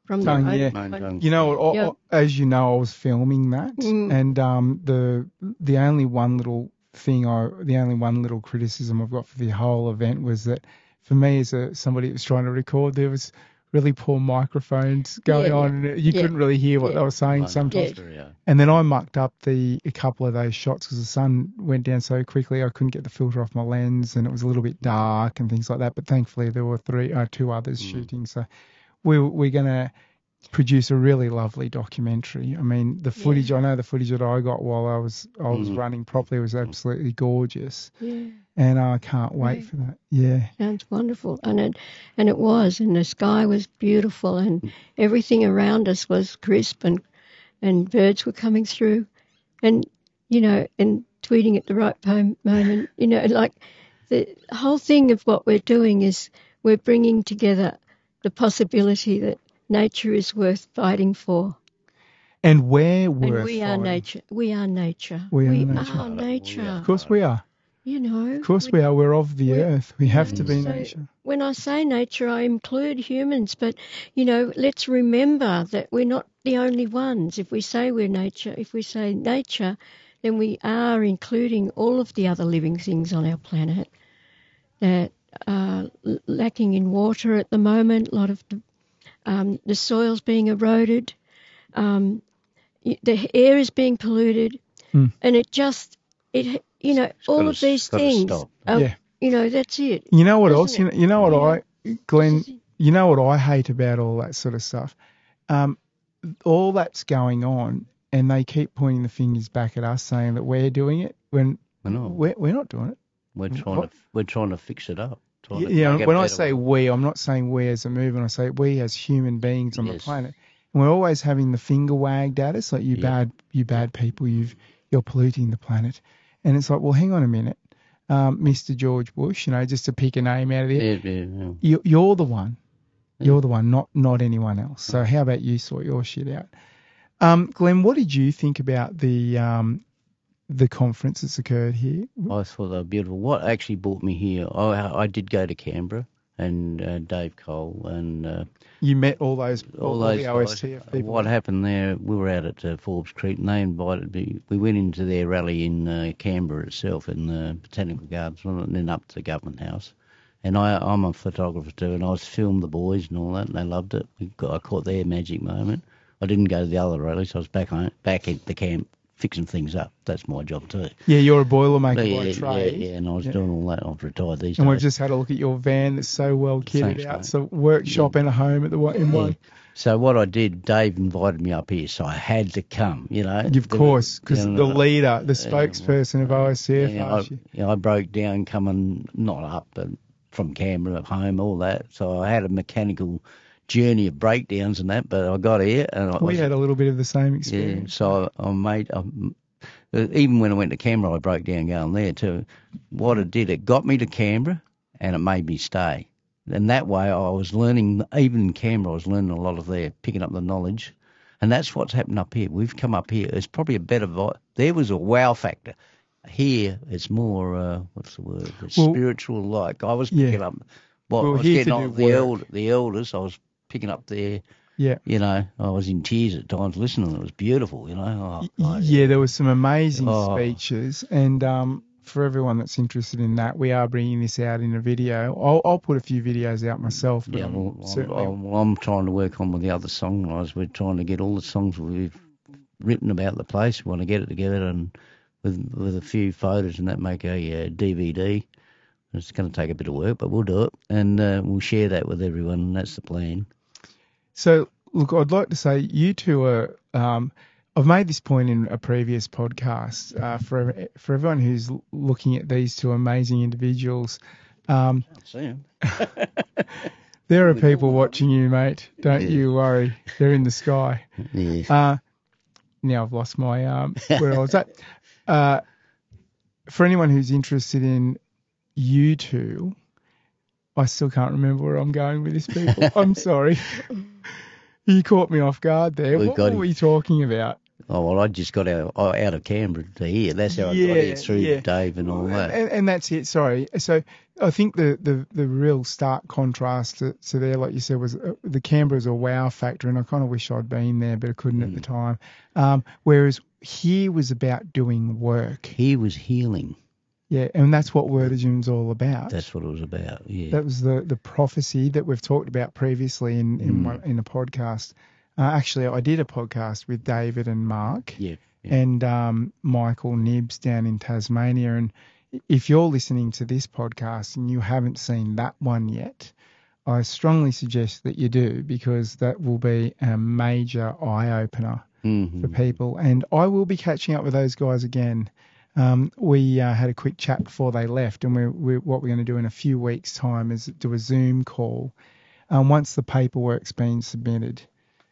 from Tongue, their own, yeah. Main own- You know, I- Yeah. I- as you know, I was filming that, Mm. and um, the the only one little thing I, the only one little criticism I've got for the whole event was that, for me as a somebody that was trying to record, there was really poor microphones going Yeah, on, and you yeah, couldn't really hear what yeah. they were saying Right, sometimes. that's And then I mucked up the a couple of those shots because the sun went down so quickly I couldn't get the filter off my lens and it was a little bit dark and things like that. But thankfully there were three, uh, two others Mm. shooting, so we we're gonna produce a really lovely documentary. I mean, the footage I know the footage that I got while I was I was Mhm. running properly was absolutely gorgeous, Yeah. and I can't wait Right. for that. Yeah, Sounds wonderful, and it and it was, and the sky was beautiful, and everything around us was crisp, and and birds were coming through, and you know, and tweeting at the right po- moment, you know, like the whole thing of what we're doing is we're bringing together the possibility that nature is worth fighting for, and we're and we are nature. We are nature. We are we nature. are nature. Of course we are. You know. Of course we are. We're of the we- earth. We have to be So- nature. when I say nature, I include humans, but you know, let's remember that we're not the only ones. If we say we're nature, if we say nature, then we are including all of the other living things on our planet that are lacking in water at the moment. A lot of the, um, the soil's being eroded, um, the air is being polluted, Hmm. and it just it you know all gotta of these things. are- Yeah. You know that's it. You know what Doesn't else? You know, it? you know what Yeah. I, Glen, you know what I hate about all that sort of stuff? Um, all that's going on, and they keep pointing the fingers back at us, saying that we're doing it when We're not. we're, we're not doing it. We're trying What? to we're trying to fix it up. Yeah, when I say we, I'm not saying we as a movement. I say we as human beings on the planet. And we're always having the finger wagged at us, like you Yeah. bad, you bad people, you've you're polluting the planet. And it's like, well, hang on a minute, um, Mr. George Bush, you know, just to pick a name out of the yeah, yeah, yeah. you, you're the one. You're the one, not not anyone else. So how about you sort your shit out? Um, Glen, what did you think about the um, the conference that's occurred here? I thought they were beautiful. What actually brought me here? I I did go to Canberra and uh, Dave Cole and uh, You met all those all all, those guys. What happened there? We were out at uh, Forbes Creek, and they invited me. We went into their rally in uh, Canberra itself, in the Botanical Gardens, and then up to the Government House. And I, I'm a photographer too, and I was filmed the boys and all that, and they loved it. We got, I caught their magic moment. I didn't go to the other rallies. I was back home, back at the camp fixing things up. That's my job too. Yeah, you're a boilermaker yeah, by yeah, trade. yeah, yeah, and I was Yeah. doing all that. I've retired these And we've just had a look at your van that's so well kitted Thanks, out. mate. So workshop and a home at the one in Yeah. one. So what I did, Dave invited me up here, so I had to come. You know, Of course, because you the uh, leader, the yeah, spokesperson of OSTF, Yeah, I, you. yeah, I broke down coming not up, but from Canberra home, all that. So I had a mechanical journey of breakdowns and that, but I got here and I we had a little bit of the same yeah. experience. So I, I made. I, even when I went to Canberra, I broke down going there too. What it did, it got me to Canberra, and it made me stay. And that way, I was learning. Even in Canberra, I was learning a lot of there, picking up the knowledge. And that's what's happened up here. We've come up here. It's probably a better. Vi- there was a wow factor. Here, it's more. Uh, what's the word? Well- spiritual. Like I was Yeah. picking up. What We're I was getting on the work. eld, the elders. I was picking up there. Yeah. You know, I was in tears at times listening. It was beautiful. You know. Oh, Yeah, there was some amazing Oh. speeches, and um, for everyone that's interested in that, we are bringing this out in a video. I'll, I'll put a few videos out myself. but Yeah, I'm well, I'm, certainly- I'm, I'm trying to work on with the other songwriters. We're trying to get all the songs we've written about the place. We want to get it together and with with a few photos and that make a uh, DVD. It's going to take a bit of work, but we'll do it and uh, we'll share that with everyone. That's the plan. So, look, I'd like to say you two are. Um, I've made this point in a previous podcast uh, for for everyone who's looking at these two amazing individuals. Um, See there are people watching you, mate. Don't you worry. They're in the sky. Yeah. Uh, now I've lost my um, where I was at. Uh, for anyone who's interested in you two, I still can't remember where I'm going with this. People, I'm sorry. You caught me off guard there. We've what were him. we talking about? Oh well, I just got out out of Canberra to here. That's how I got here through yeah. Dave and all that. And, and that's it. Sorry. So I think the, the, the real stark contrast to, to there, like you said, was uh, the Canberra's a wow factor, and I kind of wish I'd been there, but I couldn't at the time. Um, whereas here was about doing work. He was healing. Yeah, and that's what Word of Wirritjin's all about. That's what it was about. Yeah. That was the, the prophecy that we've talked about previously in in, one, in a podcast. Uh, actually, I did a podcast with David and Mark yeah. yeah. and um, Michael Nibbs down in Tasmania. And if you're listening to this podcast and you haven't seen that one yet, I strongly suggest that you do because that will be a major eye opener Mhm. for people. And I will be catching up with those guys again. Um, we uh, had a quick chat before they left, and we're, we're, what we're going to do in a few weeks' time is do a Zoom call um, once the paperwork's been submitted.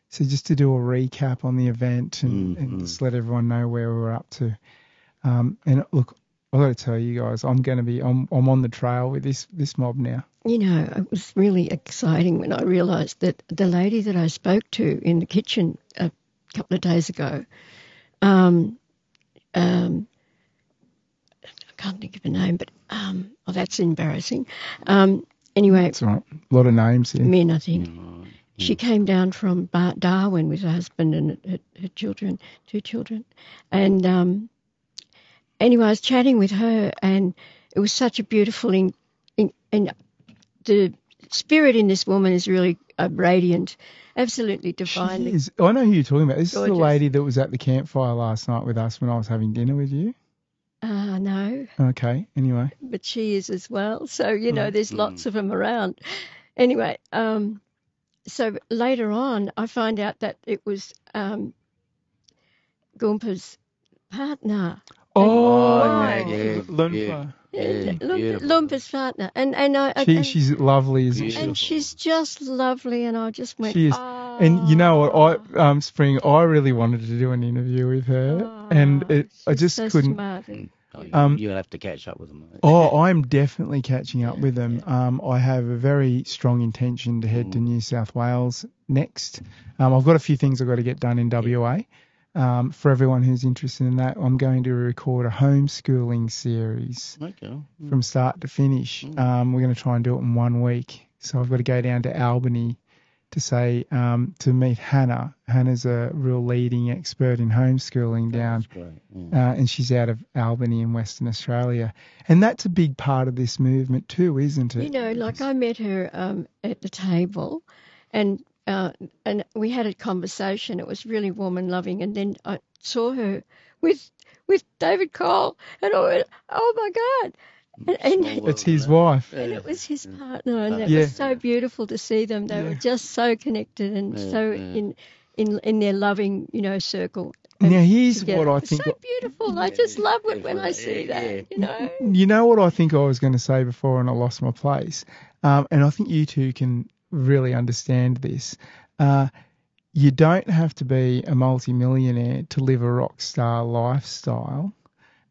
So just to do a recap on the event and, and just let everyone know where we're up to. Um, and look, I've got to tell you guys, I'm going to be I'm, I'm on the trail with this this mob now. You know, it was really exciting when I realised that the lady that I spoke to in the kitchen a couple of days ago, um, um, I can't think of her name, but um, oh, that's embarrassing. Um, anyway, It's all right. A lot of names here. Min, I think. She came down from Darwin with her husband and her, her children, two children. And um, anyway, I was chatting with her, and it was such a beautiful, in, in, and the spirit in this woman is really uh, radiant, absolutely She divine. is. I know who you're talking about. This is the lady that was at the campfire last night with us when I was having dinner with you. Ah, no, Okay. Anyway. but she is as well. So you know, there's lots of them around. Anyway, um, so later on, I find out that it was um, Goompa's partner. Oh, yeah, yeah, yeah, Lunfa. Yeah, Lump- Lumpa's partner, and and I She, and, she's lovely, isn't she? and she's just lovely, and I just went. She is. Oh, And you know what? I um Spring, I really wanted to do an interview with her, and it I she's just so couldn't. smart. Oh, you, Um, you'll have to catch up with them. mate. Oh, I'm definitely catching up with them. Um, I have a very strong intention to head to New South Wales next. Um, I've got a few things I've got to get done in WA. Um, for everyone who's interested in that, I'm going to record a homeschooling series Okay. from start to finish. Um, we're going to try and do it in one week. So I've got to go down to Albany to say um, to meet Hannah. Hannah's a real leading expert in homeschooling down That's great. Yeah. uh, and she's out of Albany in Western Australia. And that's a big part of this movement too, isn't it? You know, like I met her um, at the table, and uh, and we had a conversation. It was really warm and loving. And then I saw her with with David Cole, and I went, "Oh my God!" And, and, it's his wife. and it was his partner, and it Yeah. was so beautiful to see them. They were just so connected and so in in in their loving, you know, circle. Now here's together. what I It's think. so beautiful. I just love it when I see that. You know. You know what I think I was going to say before, and I lost my place. Um, and I think you two can really understand this. Uh, you don't have to be a multimillionaire to live a rock star lifestyle,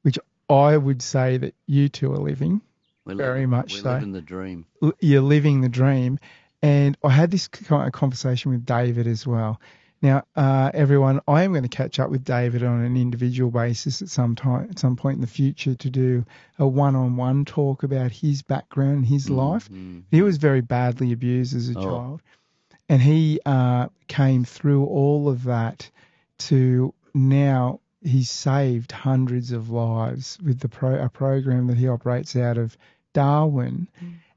which I would say that you two are living. We're Very living, much we're so. living the dream. l- you're living the dream. And I had this kind of conversation with David as well. Now, uh, everyone, I am going to catch up with David on an individual basis at some time, at some point in the future, to do a one-on-one talk about his background, and his life. He was very badly abused as a Oh. child, and he uh, came through all of that to now he's saved hundreds of lives with the pro, a program that he operates out of Darwin.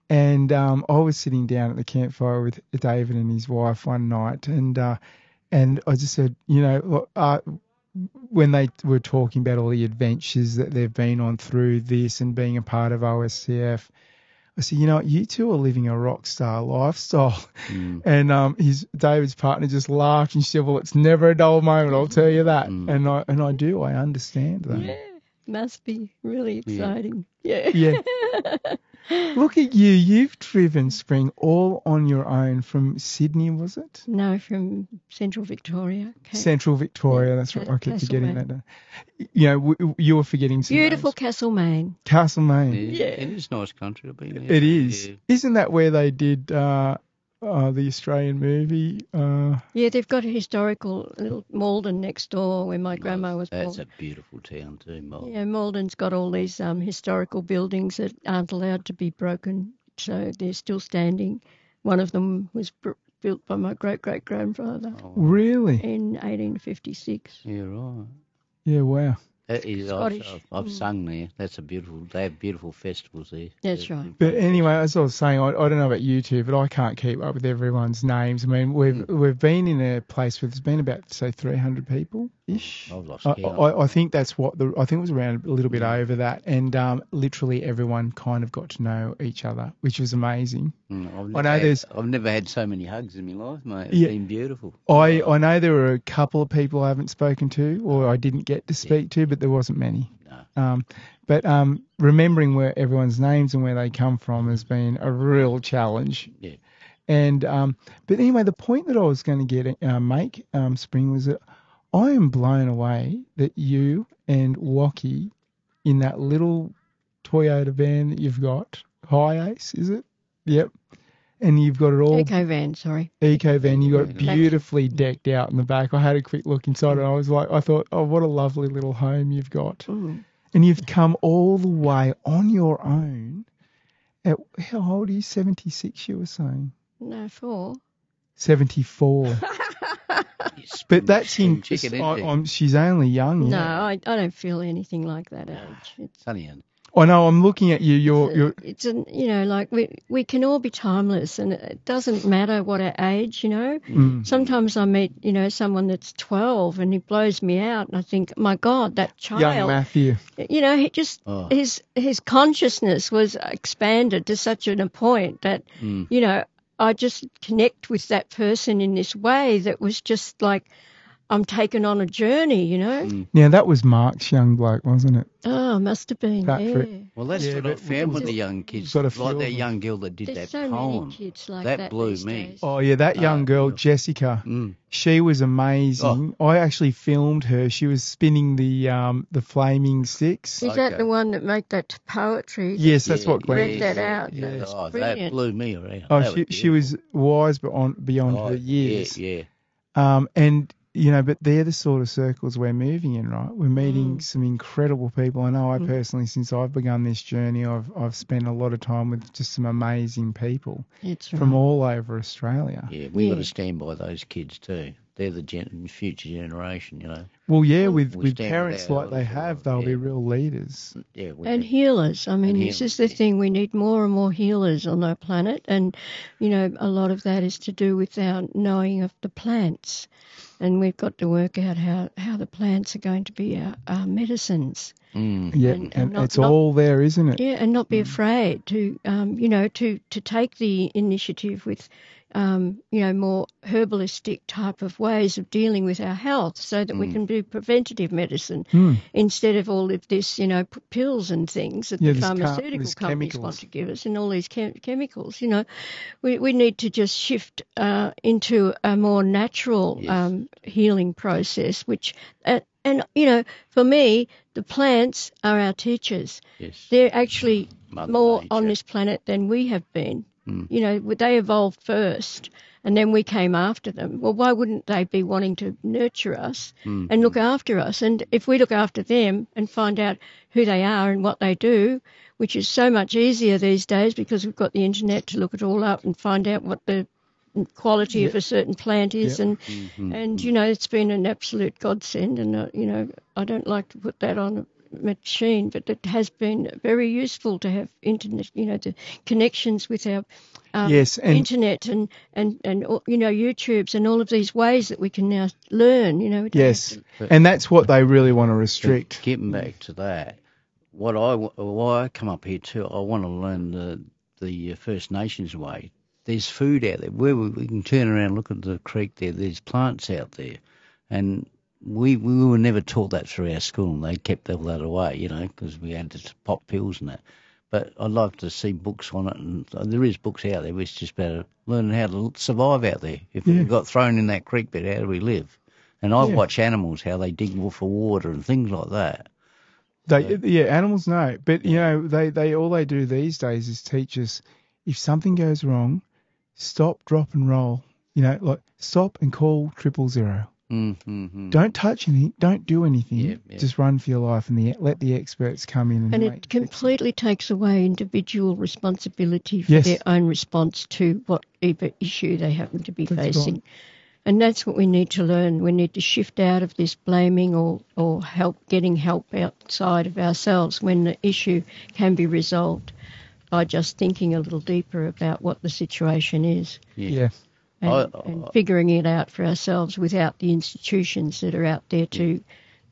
And um, I was sitting down at the campfire with David and his wife one night, and uh, and I just said, you know, look, uh, when they were talking about all the adventures that they've been on through this and being a part of OSTF, I said, you know, you two are living a rock star lifestyle. Mm. And um, his David's partner just laughed and she said, well, it's never a dull moment, I'll tell you that. Mm. And I and I do, I understand that. Yeah, must be really Yeah. exciting. Yeah. Yeah. Look at you, you've driven Spring all on your own from Sydney, was it? no, from Central Victoria. Okay. Central Victoria, Yeah, that's right. Ca- I keep forgetting Castlemaine. that. You know, w- you were forgetting some Beautiful names. Castlemaine. Castlemaine. Yeah, Yeah. It is nice country. I've been there. It is. Yeah. Isn't that where they did uh, uh, the Australian movie? Uh, Yeah, they've got a historical little Maldon next door where my grandma was born. That's a beautiful town too, Maldon. Yeah, Maldon's got all these um, historical buildings that aren't allowed to be broken, so they're still standing. One of them was br- built by my great great grandfather Oh, really? in 1856. yeah, right. Yeah, wow. That is, I've, Scottish. I've, I've Mm. sung there. That's a beautiful. They have beautiful festivals there. That's Yeah. right. But anyway, as I was saying, I, I don't know about you two, but I can't keep up with everyone's names. I mean, we've Mm. we've been in a place where there's been about say 300 people ish. I've lost I, count. I, I think that's what the I think it was around a little bit Mm. over that, and um, literally everyone kind of got to know each other, which was amazing. Mm, I've never know had- there's- I've never had so many hugs in my life, mate. It's Yeah. been beautiful. I, I know there were a couple of people I haven't spoken to or I didn't get to speak to, but there wasn't many. No. Um, but um, remembering where everyone's names and where they come from has been a real challenge. Yeah. And um, but anyway, the point that I was going to get uh, make um, Spring was that I am blown away that you and Wocky in that little Toyota van that you've got, HiAce, is it? Yep. And you've got it all Eco van, sorry. eco van. You got it beautifully decked out in the back. I had a quick look inside and I was like, I thought, oh, what a lovely little home you've got. Mm. And you've come all the way on your own. At, how old are you? 76, you were saying? No, four. 74. But that's in. chicken, I. I'm, she's only young. No. I, I don't feel anything like that age. It's, Sunny and I know. I'm looking at you. You're. you're it's an, you know, like we we can all be timeless, and it doesn't matter what our age, you know. mm, Sometimes I meet, you know, someone that's 12 and he blows me out, and I think, my God, that child. young child, Matthew. you know, he just Oh. his his consciousness was expanded to such an, a point that, Mm. you know, I just connect with that person in this way that was just like I'm taken on a journey, you know. Mm. Now that was Mark's young bloke, wasn't it? Oh, must have been. Patrick. Yeah. Well, that's Yeah, what I but found with the young kids. got a Like that young girl that did There's that so poem. many kids like That that. blew these me. days. Oh yeah, that young Oh, girl, beautiful. Jessica. Mm. She was amazing. Oh. I actually filmed her. She was spinning the um the flaming sticks. Is that the one that made that poetry? Yes, that's Yeah, what Glen. Read that out. Yeah. That's Oh, that brilliant. blew me around. Oh, That she she was wise beyond beyond beautiful. her Oh, years. Yeah, yeah. Um, and you know, but they're the sort of circles we're moving in, right? We're meeting Mm. some incredible people. I know I Mm. personally, since I've begun this journey, I've I've spent a lot of time with just some amazing people It's right. from all over Australia. Yeah, we got Yeah. to stand by those kids too. They're the gen- future generation, you know. Well, yeah, with We with parents with like they have, they'll be real leaders. Yeah, we and healers. I mean, And this is the yeah. thing. We need more and more healers on our planet, and you know, a lot of that is to do with our knowing of the plants, and we've got to work out how how the plants are going to be our, our medicines. Mm. Yeah, And- and, and not- it's not- all there, isn't it? Yeah, and not Mm. be afraid to, um, you know, to to take the initiative with, um, you know, more herbalistic type of ways of dealing with our health, so that we Mm. can do preventative medicine Hmm. instead of all of this, you know, p- pills and things that Yeah, the pharmaceutical these companies chemicals. want to give us, and all these chem- chemicals. You know, we we need to just shift uh, into a more natural Yes. um, healing process, which. Uh, and you know, for me, the plants are our teachers. Yes. They're actually Mother more Nature. on this planet than we have been. Mm. You know, they evolved first, and then we came after them. Well, why wouldn't they be wanting to nurture us Mm. and look after us? And if we look after them and find out who they are and what they do, which is so much easier these days because we've got the internet to look it all up and find out what the quality of a certain plant is, Yeah. and Mm-hmm. and you know it's been an absolute godsend. And uh, you know I don't like to put that on a machine, but it has been very useful to have internet, you know, the connections with our um, Yes, and- internet and and and you know YouTube's and all of these ways that we can now learn. You know, we don't have Yes, to- and that's what they really want to restrict. Getting back to that, what I why I come up here too, I want to learn the the First Nations way. There's food out there. Where we, we can turn around, and look at the creek there. There's plants out there, and we we were never taught that through our school, and they kept all that away, you know, because we had to pop pills and that. But I'd like to see books on it, and there is books out there. It's just about learning how to survive out there. If Yeah. we got thrown in that creek bed, how do we live? And I Yeah. watch animals how they dig for water and things like that. They, yeah, animals know, but you know, they, they all they do these days is teach us if something goes wrong, stop, drop, and roll. You know, like stop and call triple zero. Mm-hmm. Don't touch anything. Don't do anything. Yeah, yeah. Just run for your life and the, let the experts come in and, And it completely takes away individual responsibility for Yes. their own response to whatever issue they happen to be That's right. facing. And that's what we need to learn. We need to shift out of this blaming or, or help getting help outside of ourselves when the issue can be resolved by just thinking a little deeper about what the situation is yeah. And, I- and figuring it out for ourselves without the institutions that are out there to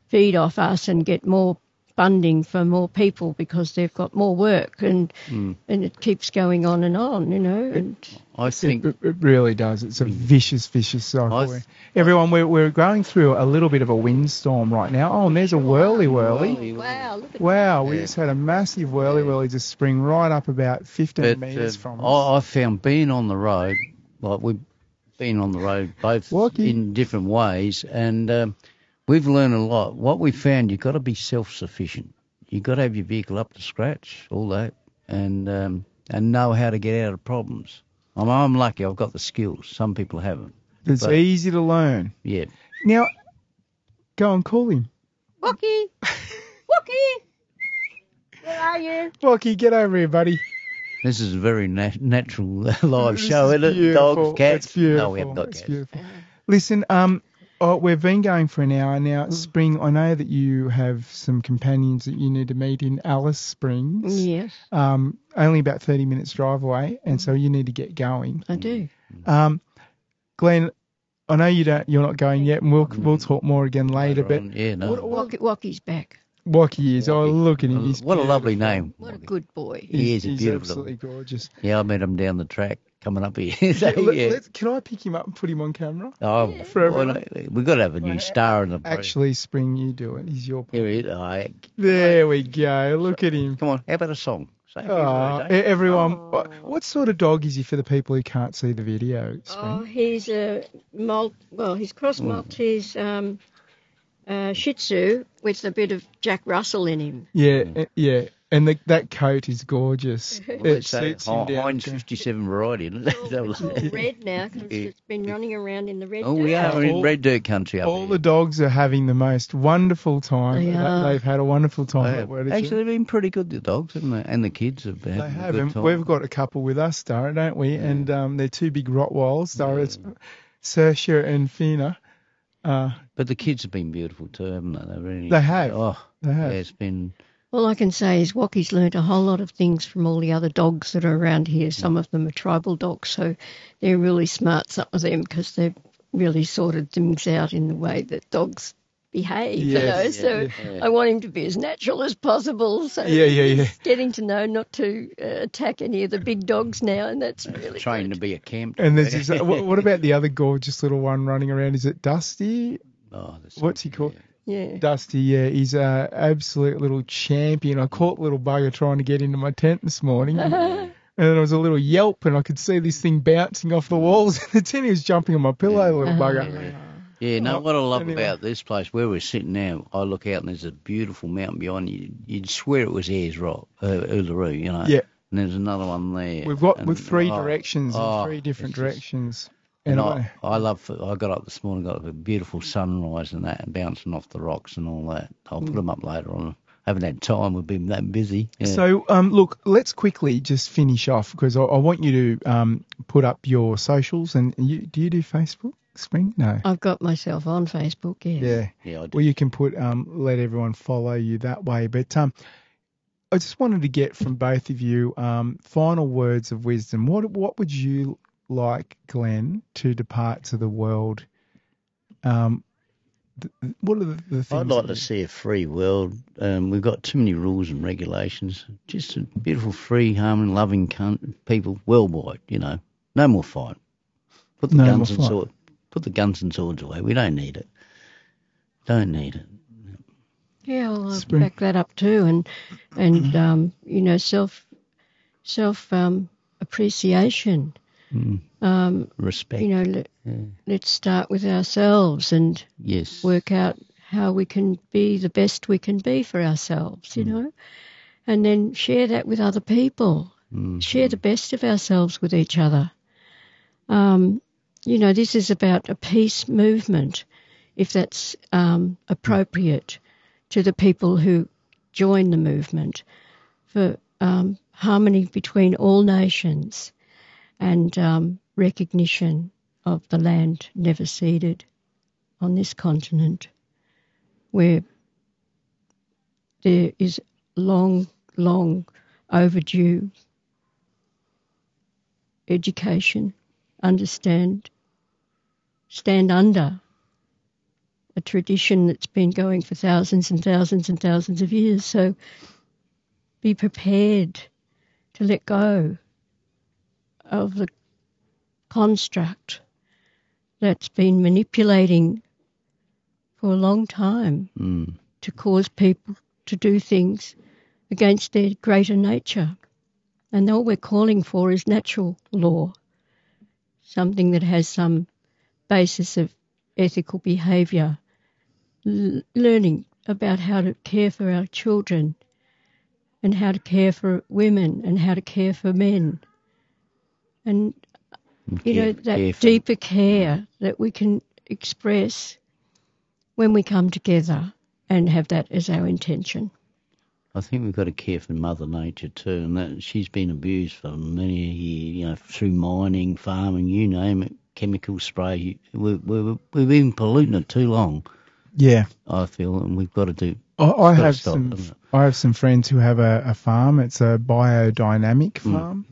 feed off us and get more funding for more people because they've got more work and Mm. and it keeps going on and on, you know. And I think It, it really does. It's a vicious, vicious cycle. I th- Everyone, we're, we're going through a little bit of a windstorm right now. Oh, and there's a whirly whirly. Whirly. wow, look at Wow, we Yeah. just had a massive whirly whirly just spring right up about 15 but metres uh, from us. I, I found being on the road, like we've been on the road both Lucky. in different ways, and um, we've learned a lot. What we found, you've got to be self-sufficient. You've got to have your vehicle up to scratch, all that, and um, and know how to get out of problems. I'm, I'm lucky. I've got the skills. Some people haven't. It's but- easy to learn. Yeah. Now, go and call him. Wookie, Wookie, where are you? Wookie, get over here, buddy. This is a very nat- natural live show, is isn't it? Dogs, cats. It's beautiful. No, we haven't got it's cats. beautiful. Listen, um, oh, we've been going for an hour now. Spring, I know that you have some companions that you need to meet in Alice Springs. Yes, Um, only about 30 minutes drive away, and so you need to get going. I do. Um, Glen, I know you don't, you're not going yet, and we'll we'll talk more again later. Later But on. yeah, no. what- what- Wookie, Wookie's back. Wacky is, oh look at him, he's what a lovely name. What a good boy. He He's, is a he's beautiful absolutely gorgeous. Yeah, I met him down the track coming up here. so, Let- yeah. let's- can I pick him up and put him on camera? Oh, For well, everyone. we've got to have a new star in the Actually, Spring, you do it. He's your. Here he is. Oh, There we go. Look at him. come on, how about a song? Say Oh, words, eh? everyone, what, what sort of dog is he for the people who can't see the video? Oh, he's a Mal- well, he's cross Maltese um, uh, Shih Tzu with a bit of Jack Russell in him. Yeah, eh, yeah. And the, that coat is gorgeous. Well, it it's a suits him down. Heinz 57 variety, isn't it? It's all red now because it's been running around in the red. oh, we dirt. are in All- red dirt country up All here. the dogs are having the most wonderful time. They are. They've had a wonderful time. They have. Actually, they've been pretty good, the dogs, haven't they? And the kids have had They a have, good and time. we've got a couple with us, Dara, don't we? And um, they're two big Rottweilers, Dara, it's Saoirse and Fina. Uh, But the kids have been beautiful too, haven't they? They, really, They have. Oh, they yeah, have. it's been. All I can say is Wookie's learnt a whole lot of things from all the other dogs that are around here. Some of them are tribal dogs, so they're really smart, some of them, because they've really sorted things out in the way that dogs behave. you know. Yes, So yeah. I want him to be as natural as possible. So Yeah, yeah, yeah. he's getting to know not to uh, attack any of the big dogs now, and that's really Trained to be a camp. And there's this, what, what about the other gorgeous little one running around? Is it Dusty? Oh, What's he called? Yeah. Dusty, yeah, he's a absolute little champion. I caught the little bugger trying to get into my tent this morning. And, and there was a little yelp, and I could see this thing bouncing off the walls in the tent. He was jumping on my pillow, the little bugger. Yeah, no, what I love anyway. about this place, where we're sitting now, I look out and there's a beautiful mountain behind you. You'd swear it was Ayers Rock, uh, Uluru, you know. Yeah. And there's another one there. We've got And- with three oh, directions oh, three different just- directions. And I, I, I love. I got up this morning, got a beautiful sunrise and that, and bouncing off the rocks and all that. I'll put Mm. them up later on. haven't had time. We've been that busy. Yeah. So, um, look, let's quickly just finish off because I, I want you to um, put up your socials. And you, do you do Facebook, Spring? No. I've got myself on Facebook. Yes. Yeah. yeah, I do. Well, you can put um, let everyone follow you that way. But um, I just wanted to get from both of you um, final words of wisdom. What what would you like, Glen, to depart to the world? Um, th- what are the, the things? I'd like to see a free world. Um, we've got too many rules and regulations. Just a beautiful, free, harmony, loving coun- people worldwide. You know, no more fight. Put the No guns more and fight. sword. Put the guns and swords away. We don't need it. Don't need it. Yeah, well, I'll Spring. back that up too, and and um, you know, self self um, appreciation. Mm. Um, Respect. you know, let, Yeah. let's start with ourselves and yes. work out how we can be the best we can be for ourselves. You know, and then share that with other people. Mm. Share the best of ourselves with each other. Um, you know, this is about a peace movement, if that's um, appropriate to the people who join the movement, for um, harmony between all nations and um, recognition of the land never ceded on this continent, where there is long, long overdue education, understand, stand under a tradition that's been going for thousands and thousands and thousands of years. So be prepared to let go of the construct that's been manipulating for a long time Mm. to cause people to do things against their greater nature. And all we're calling for is natural law, something that has some basis of ethical behaviour, L- learning about how to care for our children and how to care for women and how to care for men. And, you know, that careful. deeper care that we can express when we come together and have that as our intention. I think we've got to care for Mother Nature too, and that she's been abused for many years, you know, through mining, farming, you name it, chemical spray. We, we, we've been polluting it too long, Yeah. I feel, and we've got to do. I, I have stop, some. I have some friends who have a, a farm. It's a biodynamic Hmm. farm,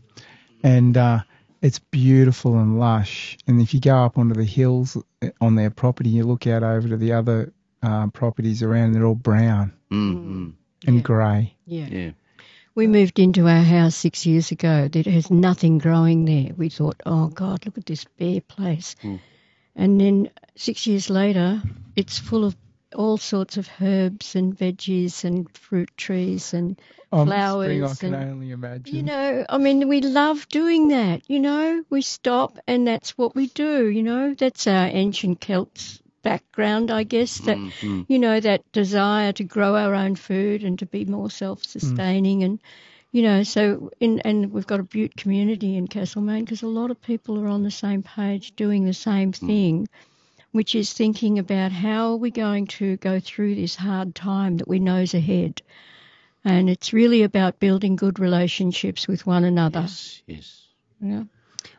and uh, it's beautiful and lush. And if you go up onto the hills uh, on their property, you look out over to the other uh, properties around, and they're all brown Mm, and Yeah. grey. Yeah. mm, yeah. We moved into our house six years ago. There has nothing growing there. We thought, oh God, look at this bare place. Mm. And then six years later, it's full of all sorts of herbs and veggies and fruit trees and Um, Flowers spring, I can and- only imagine. You know, I mean, we love doing that. You know, we stop and that's what we do. You know, that's our ancient Celts background, I guess. That Mm, mm. you know, that desire to grow our own food and to be more self-sustaining, and you know, so in and we've got a Butte community in Castlemaine because a lot of people are on the same page doing the same thing. Which is thinking about how are we going to go through this hard time that we know's ahead. And it's really about building good relationships with one another. Yes, yes. Yeah.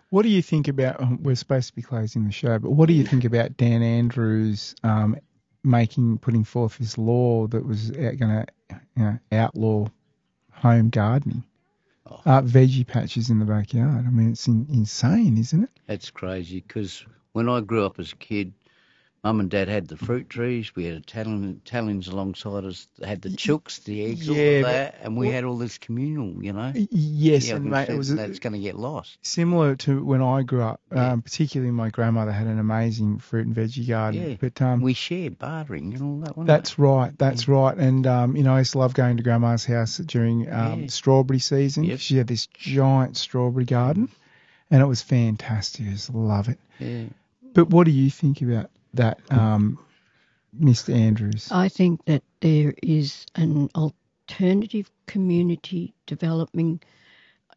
What do you think about? um, We're supposed to be closing the show, but what do you think about Dan Andrews um, making, putting forth this law that was going to you know, outlaw home gardening, Oh. uh, veggie patches in the backyard? I mean, it's in, insane, isn't it? That's crazy because when I grew up as a kid, Mum and Dad had the fruit trees. We had Italian, Italians alongside us. They had the chooks, the eggs, all Yeah, of that, and we had all this communal. You know. Yes, yeah, and mate, it was that's going to get lost. similar to when I grew up. Yeah. Um, particularly, my grandmother had an amazing fruit and veggie garden. Yeah. But um, We shared bartering and all that. That's right. That's right. And um, you know, I used to love going to Grandma's house during um, strawberry season. Yep. She had this giant strawberry garden, and it was fantastic. I just love it. it? Yeah. But what do you think about that, um, Mr. Andrews? I think that there is an alternative community developing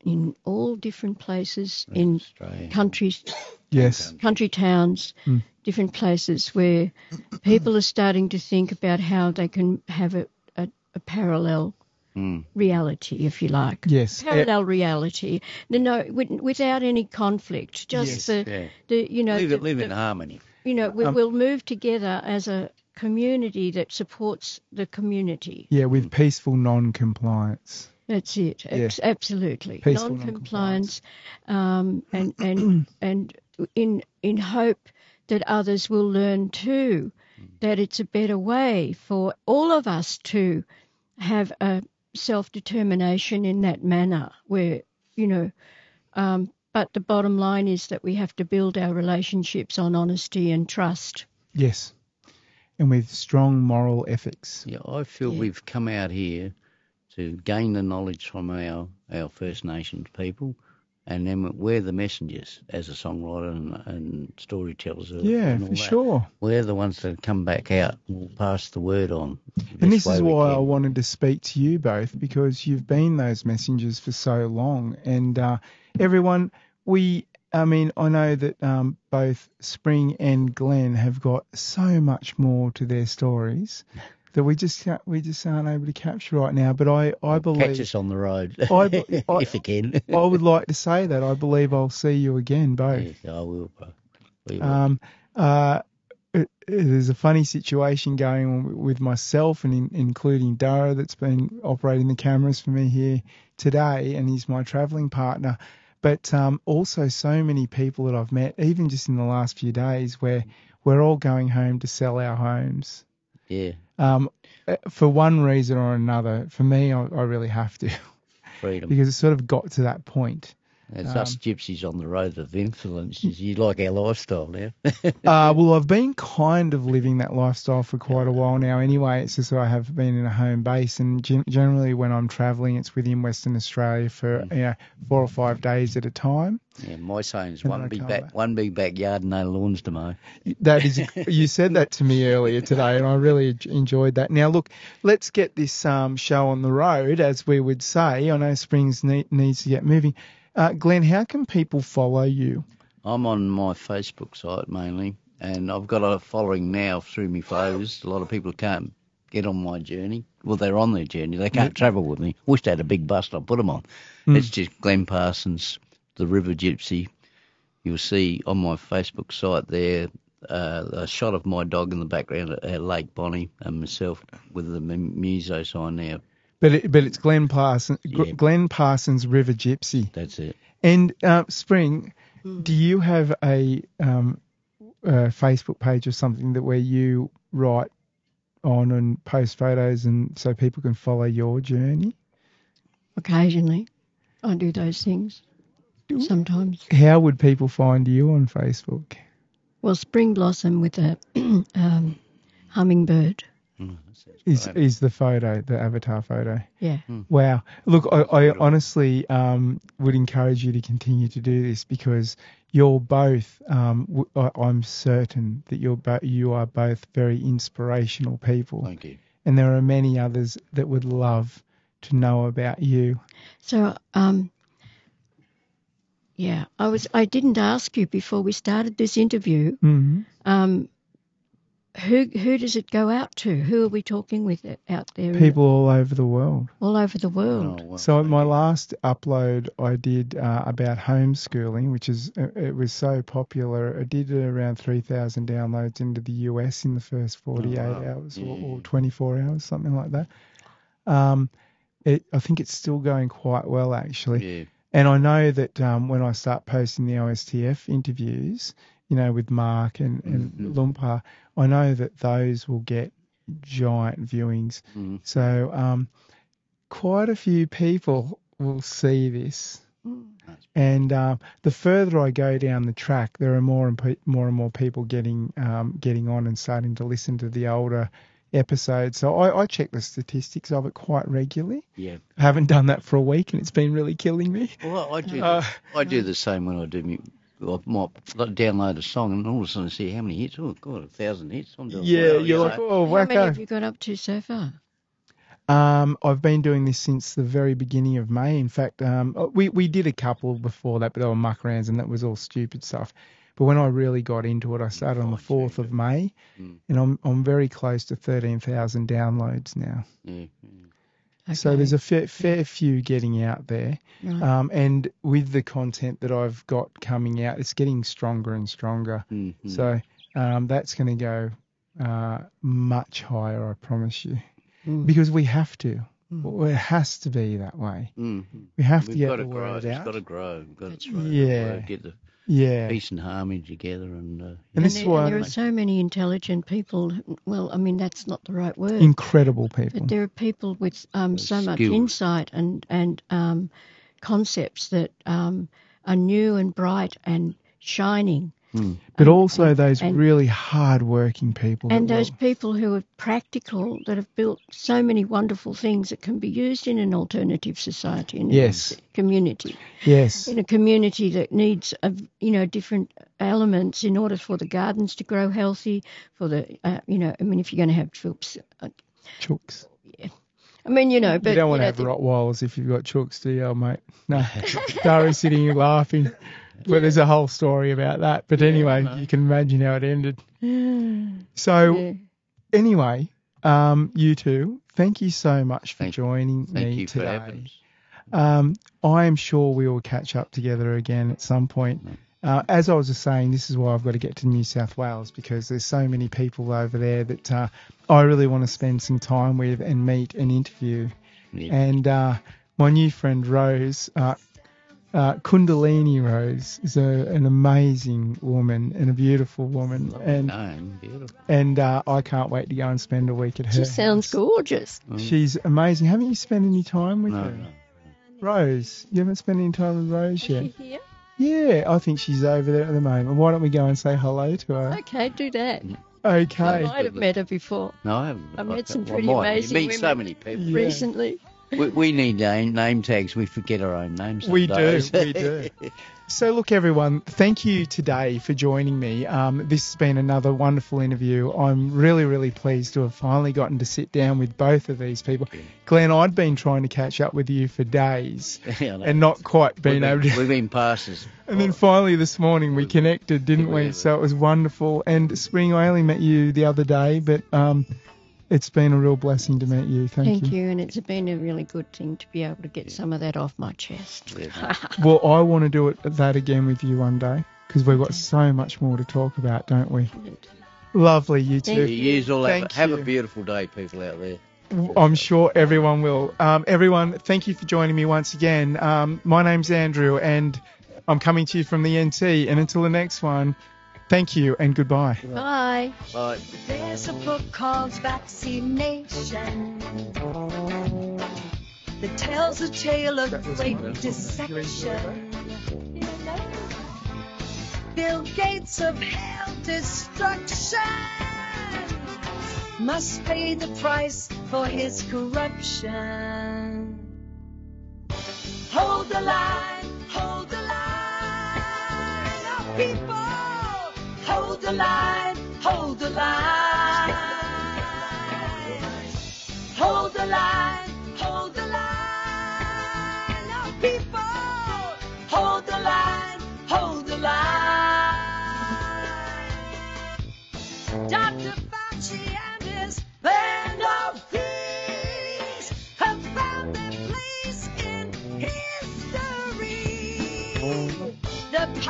in all different places in Australia. countries, yes. country towns, Mm. different places where people are starting to think about how they can have a, a, a a parallel Mm. reality, if you like. Yes. Parallel reality. No, no, without any conflict. Just Yes. the, Yeah. the, you know, Live, the, it, live the- in harmony. You know, we, Um, we'll move together as a community that supports the community. Yeah, with peaceful non-compliance. That's it. Ex- Absolutely. Peaceful Non-compliance, um, and and and in in hope that others will learn too that it's a better way for all of us to have a self-determination in that manner. Where you know, um, but the bottom line is that we have to build our relationships on honesty and trust. Yes, and with strong moral ethics. Yeah, I feel Yeah. we've come out here to gain the knowledge from our, our First Nations people, and then we're the messengers as a songwriter and, and storytellers. Yeah, and all for that. sure. We're the ones that come back out and will pass the word on. And best this is way we why I wanted to speak to you both because you've been those messengers for so long. And uh, everyone, we, I mean, I know that um, both Spring and Glen have got so much more to their stories that we just can't, we just aren't able to capture right now. But I, I believe Catch us on the road I I- if you can. I would like to say that I believe I'll see you again, both. yes, I will. We will. Um, uh, it, there's a funny situation going on with myself and in, including Dara that's been operating the cameras for me here today, and he's my travelling partner. But um, also so many people that I've met, even just in the last few days, where we're all going home to sell our homes. yeah, Um, uh, for one reason or another, for me, I, I really have to freedom. because it sort of got to that point. It's um, us gypsies on the road of influence. you. Like our lifestyle now. Uh, well, I've been kind of living that lifestyle for quite a while now. Anyway, it's just that I have been in a home base, and generally when I'm travelling, it's within Western Australia for Mm. you know four or five days at a time. yeah, my saying is And one big back, back. one big backyard, and no lawns to mow. That is, you said that to me earlier today, and I really enjoyed that. Now, look, let's get this um, show on the road, as we would say. I know Springs need, needs to get moving. Uh, Glen, how can people follow you? I'm on my Facebook site mainly, and I've got a following now through my photos. A lot of people can't get on my journey. Well, they're on their journey. They can't travel with me. Wish they had a big bus to put them on. Mm. It's just Glen Parsons, the River Gypsy. You'll see on my Facebook site there uh, a shot of my dog in the background at, Lake Bonney and myself with the muso sign there. But it, but it's Glen Parsons, Yeah. Glen Parsons River Gypsy. That's it. And uh, Spring, do you have a, um, a Facebook page or something that where you write on and post photos, and so people can follow your journey? Occasionally, I do those things. Sometimes. How would people find you on Facebook? Well, spring blossom with a um, hummingbird. Mm, Is great. is the photo the avatar photo? Yeah. Wow. Look, I, I honestly um, would encourage you to continue to do this because you're both. Um, w- I, I'm certain that you're bo- you are both very inspirational people. Thank you. and there are many others that would love to know about you. So, um, yeah, I was. I didn't ask you before we started this interview. Mm-hmm. Um, who who does it go out to? Who are we talking with out there? People all over the world. all over the world. Oh, well, So my last upload I did uh, about homeschooling, which is uh, it was so popular. I did around three thousand downloads into the US in the first forty eight wow. hours or, or twenty four hours, something like that. Um, it, I think it's still going quite well actually. yeah. And I know that um, when I start posting the OSTF interviews, you know, with Mark and, and Mhm. Lumpa, I know that those will get giant viewings. Mm. So um, quite a few people will see this. That's- And um, the further I go down the track, there are more and pe- more and more people getting um, getting on and starting to listen to the older episodes. So I, I check the statistics of it quite regularly. Yeah. I haven't done that for a week, and it's been really killing me. Well, I do. Uh, I do the same when I do me. I might download a song and all of a sudden see how many hits. Oh God, a thousand hits. I'm doing Yeah, well, you're like, know. oh, How many have you got up to so far? Um, I've been doing this since the very beginning of May. In fact, um, we we did a couple before that, but they were muck rounds, and that was all stupid stuff. But when I really got into it, I started on the fourth of May, Mm. and I'm I'm very close to thirteen thousand downloads now. Yeah, yeah. So there's a fair, fair few getting out there. Right. Um, and with the content that I've got coming out, it's getting stronger and stronger. Mhm. So um, that's going to go uh, much higher, I promise you, Mm. because we have to. Mm. It has to be that way. Mhm. We have to We've get got the to grow. word It's out. got to grow. We've got That's to right. Yeah. get the Yeah. peace and harmony together, and uh, And this there, is why there are so many intelligent people. Well, I mean, that's not the right word. incredible people. But there are people with um, so much insight and and um, concepts that um, are new and bright and shining. But also those and- really hard-working people. And those will- people who are practical, that have built so many wonderful things that can be used in an alternative society and Yes. community. yes, In a community that needs, a, you know, different elements in order for the gardens to grow healthy. For the, uh, you know, I mean, if you're going to have chooks, uh, chooks. I mean, you know, but you don't want to know, have the- Rottweilers if you've got chooks, do you, mate? No. Dari's sitting here laughing. Well, there's a whole story about that. But anyway, you can imagine how it ended. So, anyway, um, you two, thank you so much for Thank- joining thank me today. Um, I am sure we will catch up together again at some point. Uh, as I was just saying, this is why I've got to get to New South Wales because there's so many people over there that uh, I really want to spend some time with and meet and interview. Yeah. And uh, my new friend Rose, uh, Kundalini Rose, is a, an amazing woman and a beautiful woman, and Name, beautiful. and uh, I can't wait to go and spend a week at her. She sounds house. gorgeous. She's amazing. Haven't you spent any time with No, her? no. Rose, you haven't spent any time with Rose yet. she here? Yeah, I think she's over there at the moment. Why don't we go and say hello to her? Okay, do that. Okay. I might have met her before No, I haven't. I met some pretty might. amazing You meet so women. many people. Yeah. recently. We, we need name, name tags. We forget our own names. We do, we do. So, look, everyone, thank you today for joining me. Um, this has been another wonderful interview. I'm really, really pleased to have finally gotten to sit down with both of these people. Glen, I'd been trying to catch up with you for days Yeah, and not quite been been, able to. we've been past this. And then finally this morning we connected, didn't we? So it was wonderful. And Spring, I only met you the other day, but um, it's been a real blessing to meet you. Thank, you. Thank you, and it's been a really good thing to be able to get some of that off my chest. Yeah, Well, I want to do it that again with you one day because we've got so much more to talk about, don't we? Lovely, you You two. yous all have, Thank have you. a beautiful day, people out there. I'm sure everyone will. Um, everyone, thank you for joining me once again. Um, my name's Andrew, and I'm coming to you from the NT. And until the next one, thank you and goodbye. Bye. Bye. There's a book called Vaccination that tells a tale of great deception. Bill Gates of hell destruction must pay the price for his corruption. Hold the line, hold the line, oh people, hold the line, hold the line. Hold the line, hold the line, oh people, hold the line, hold the line.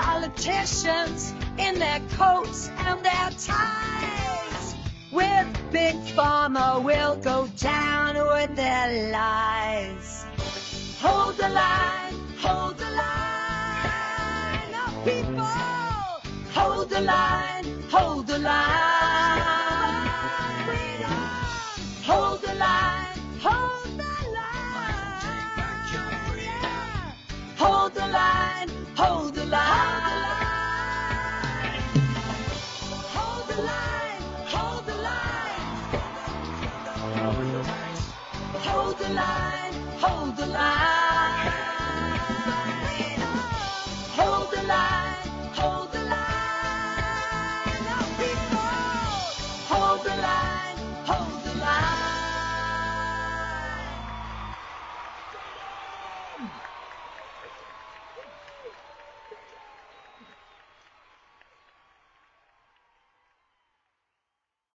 Politicians in their coats and their ties with Big Pharma will go down with their lies. Hold the line, hold the line, oh people, hold the line, hold the line. Hold the line, hold the line. Hold the line, hold the line. Hold the line, hold the line. Hold the line, hold the line.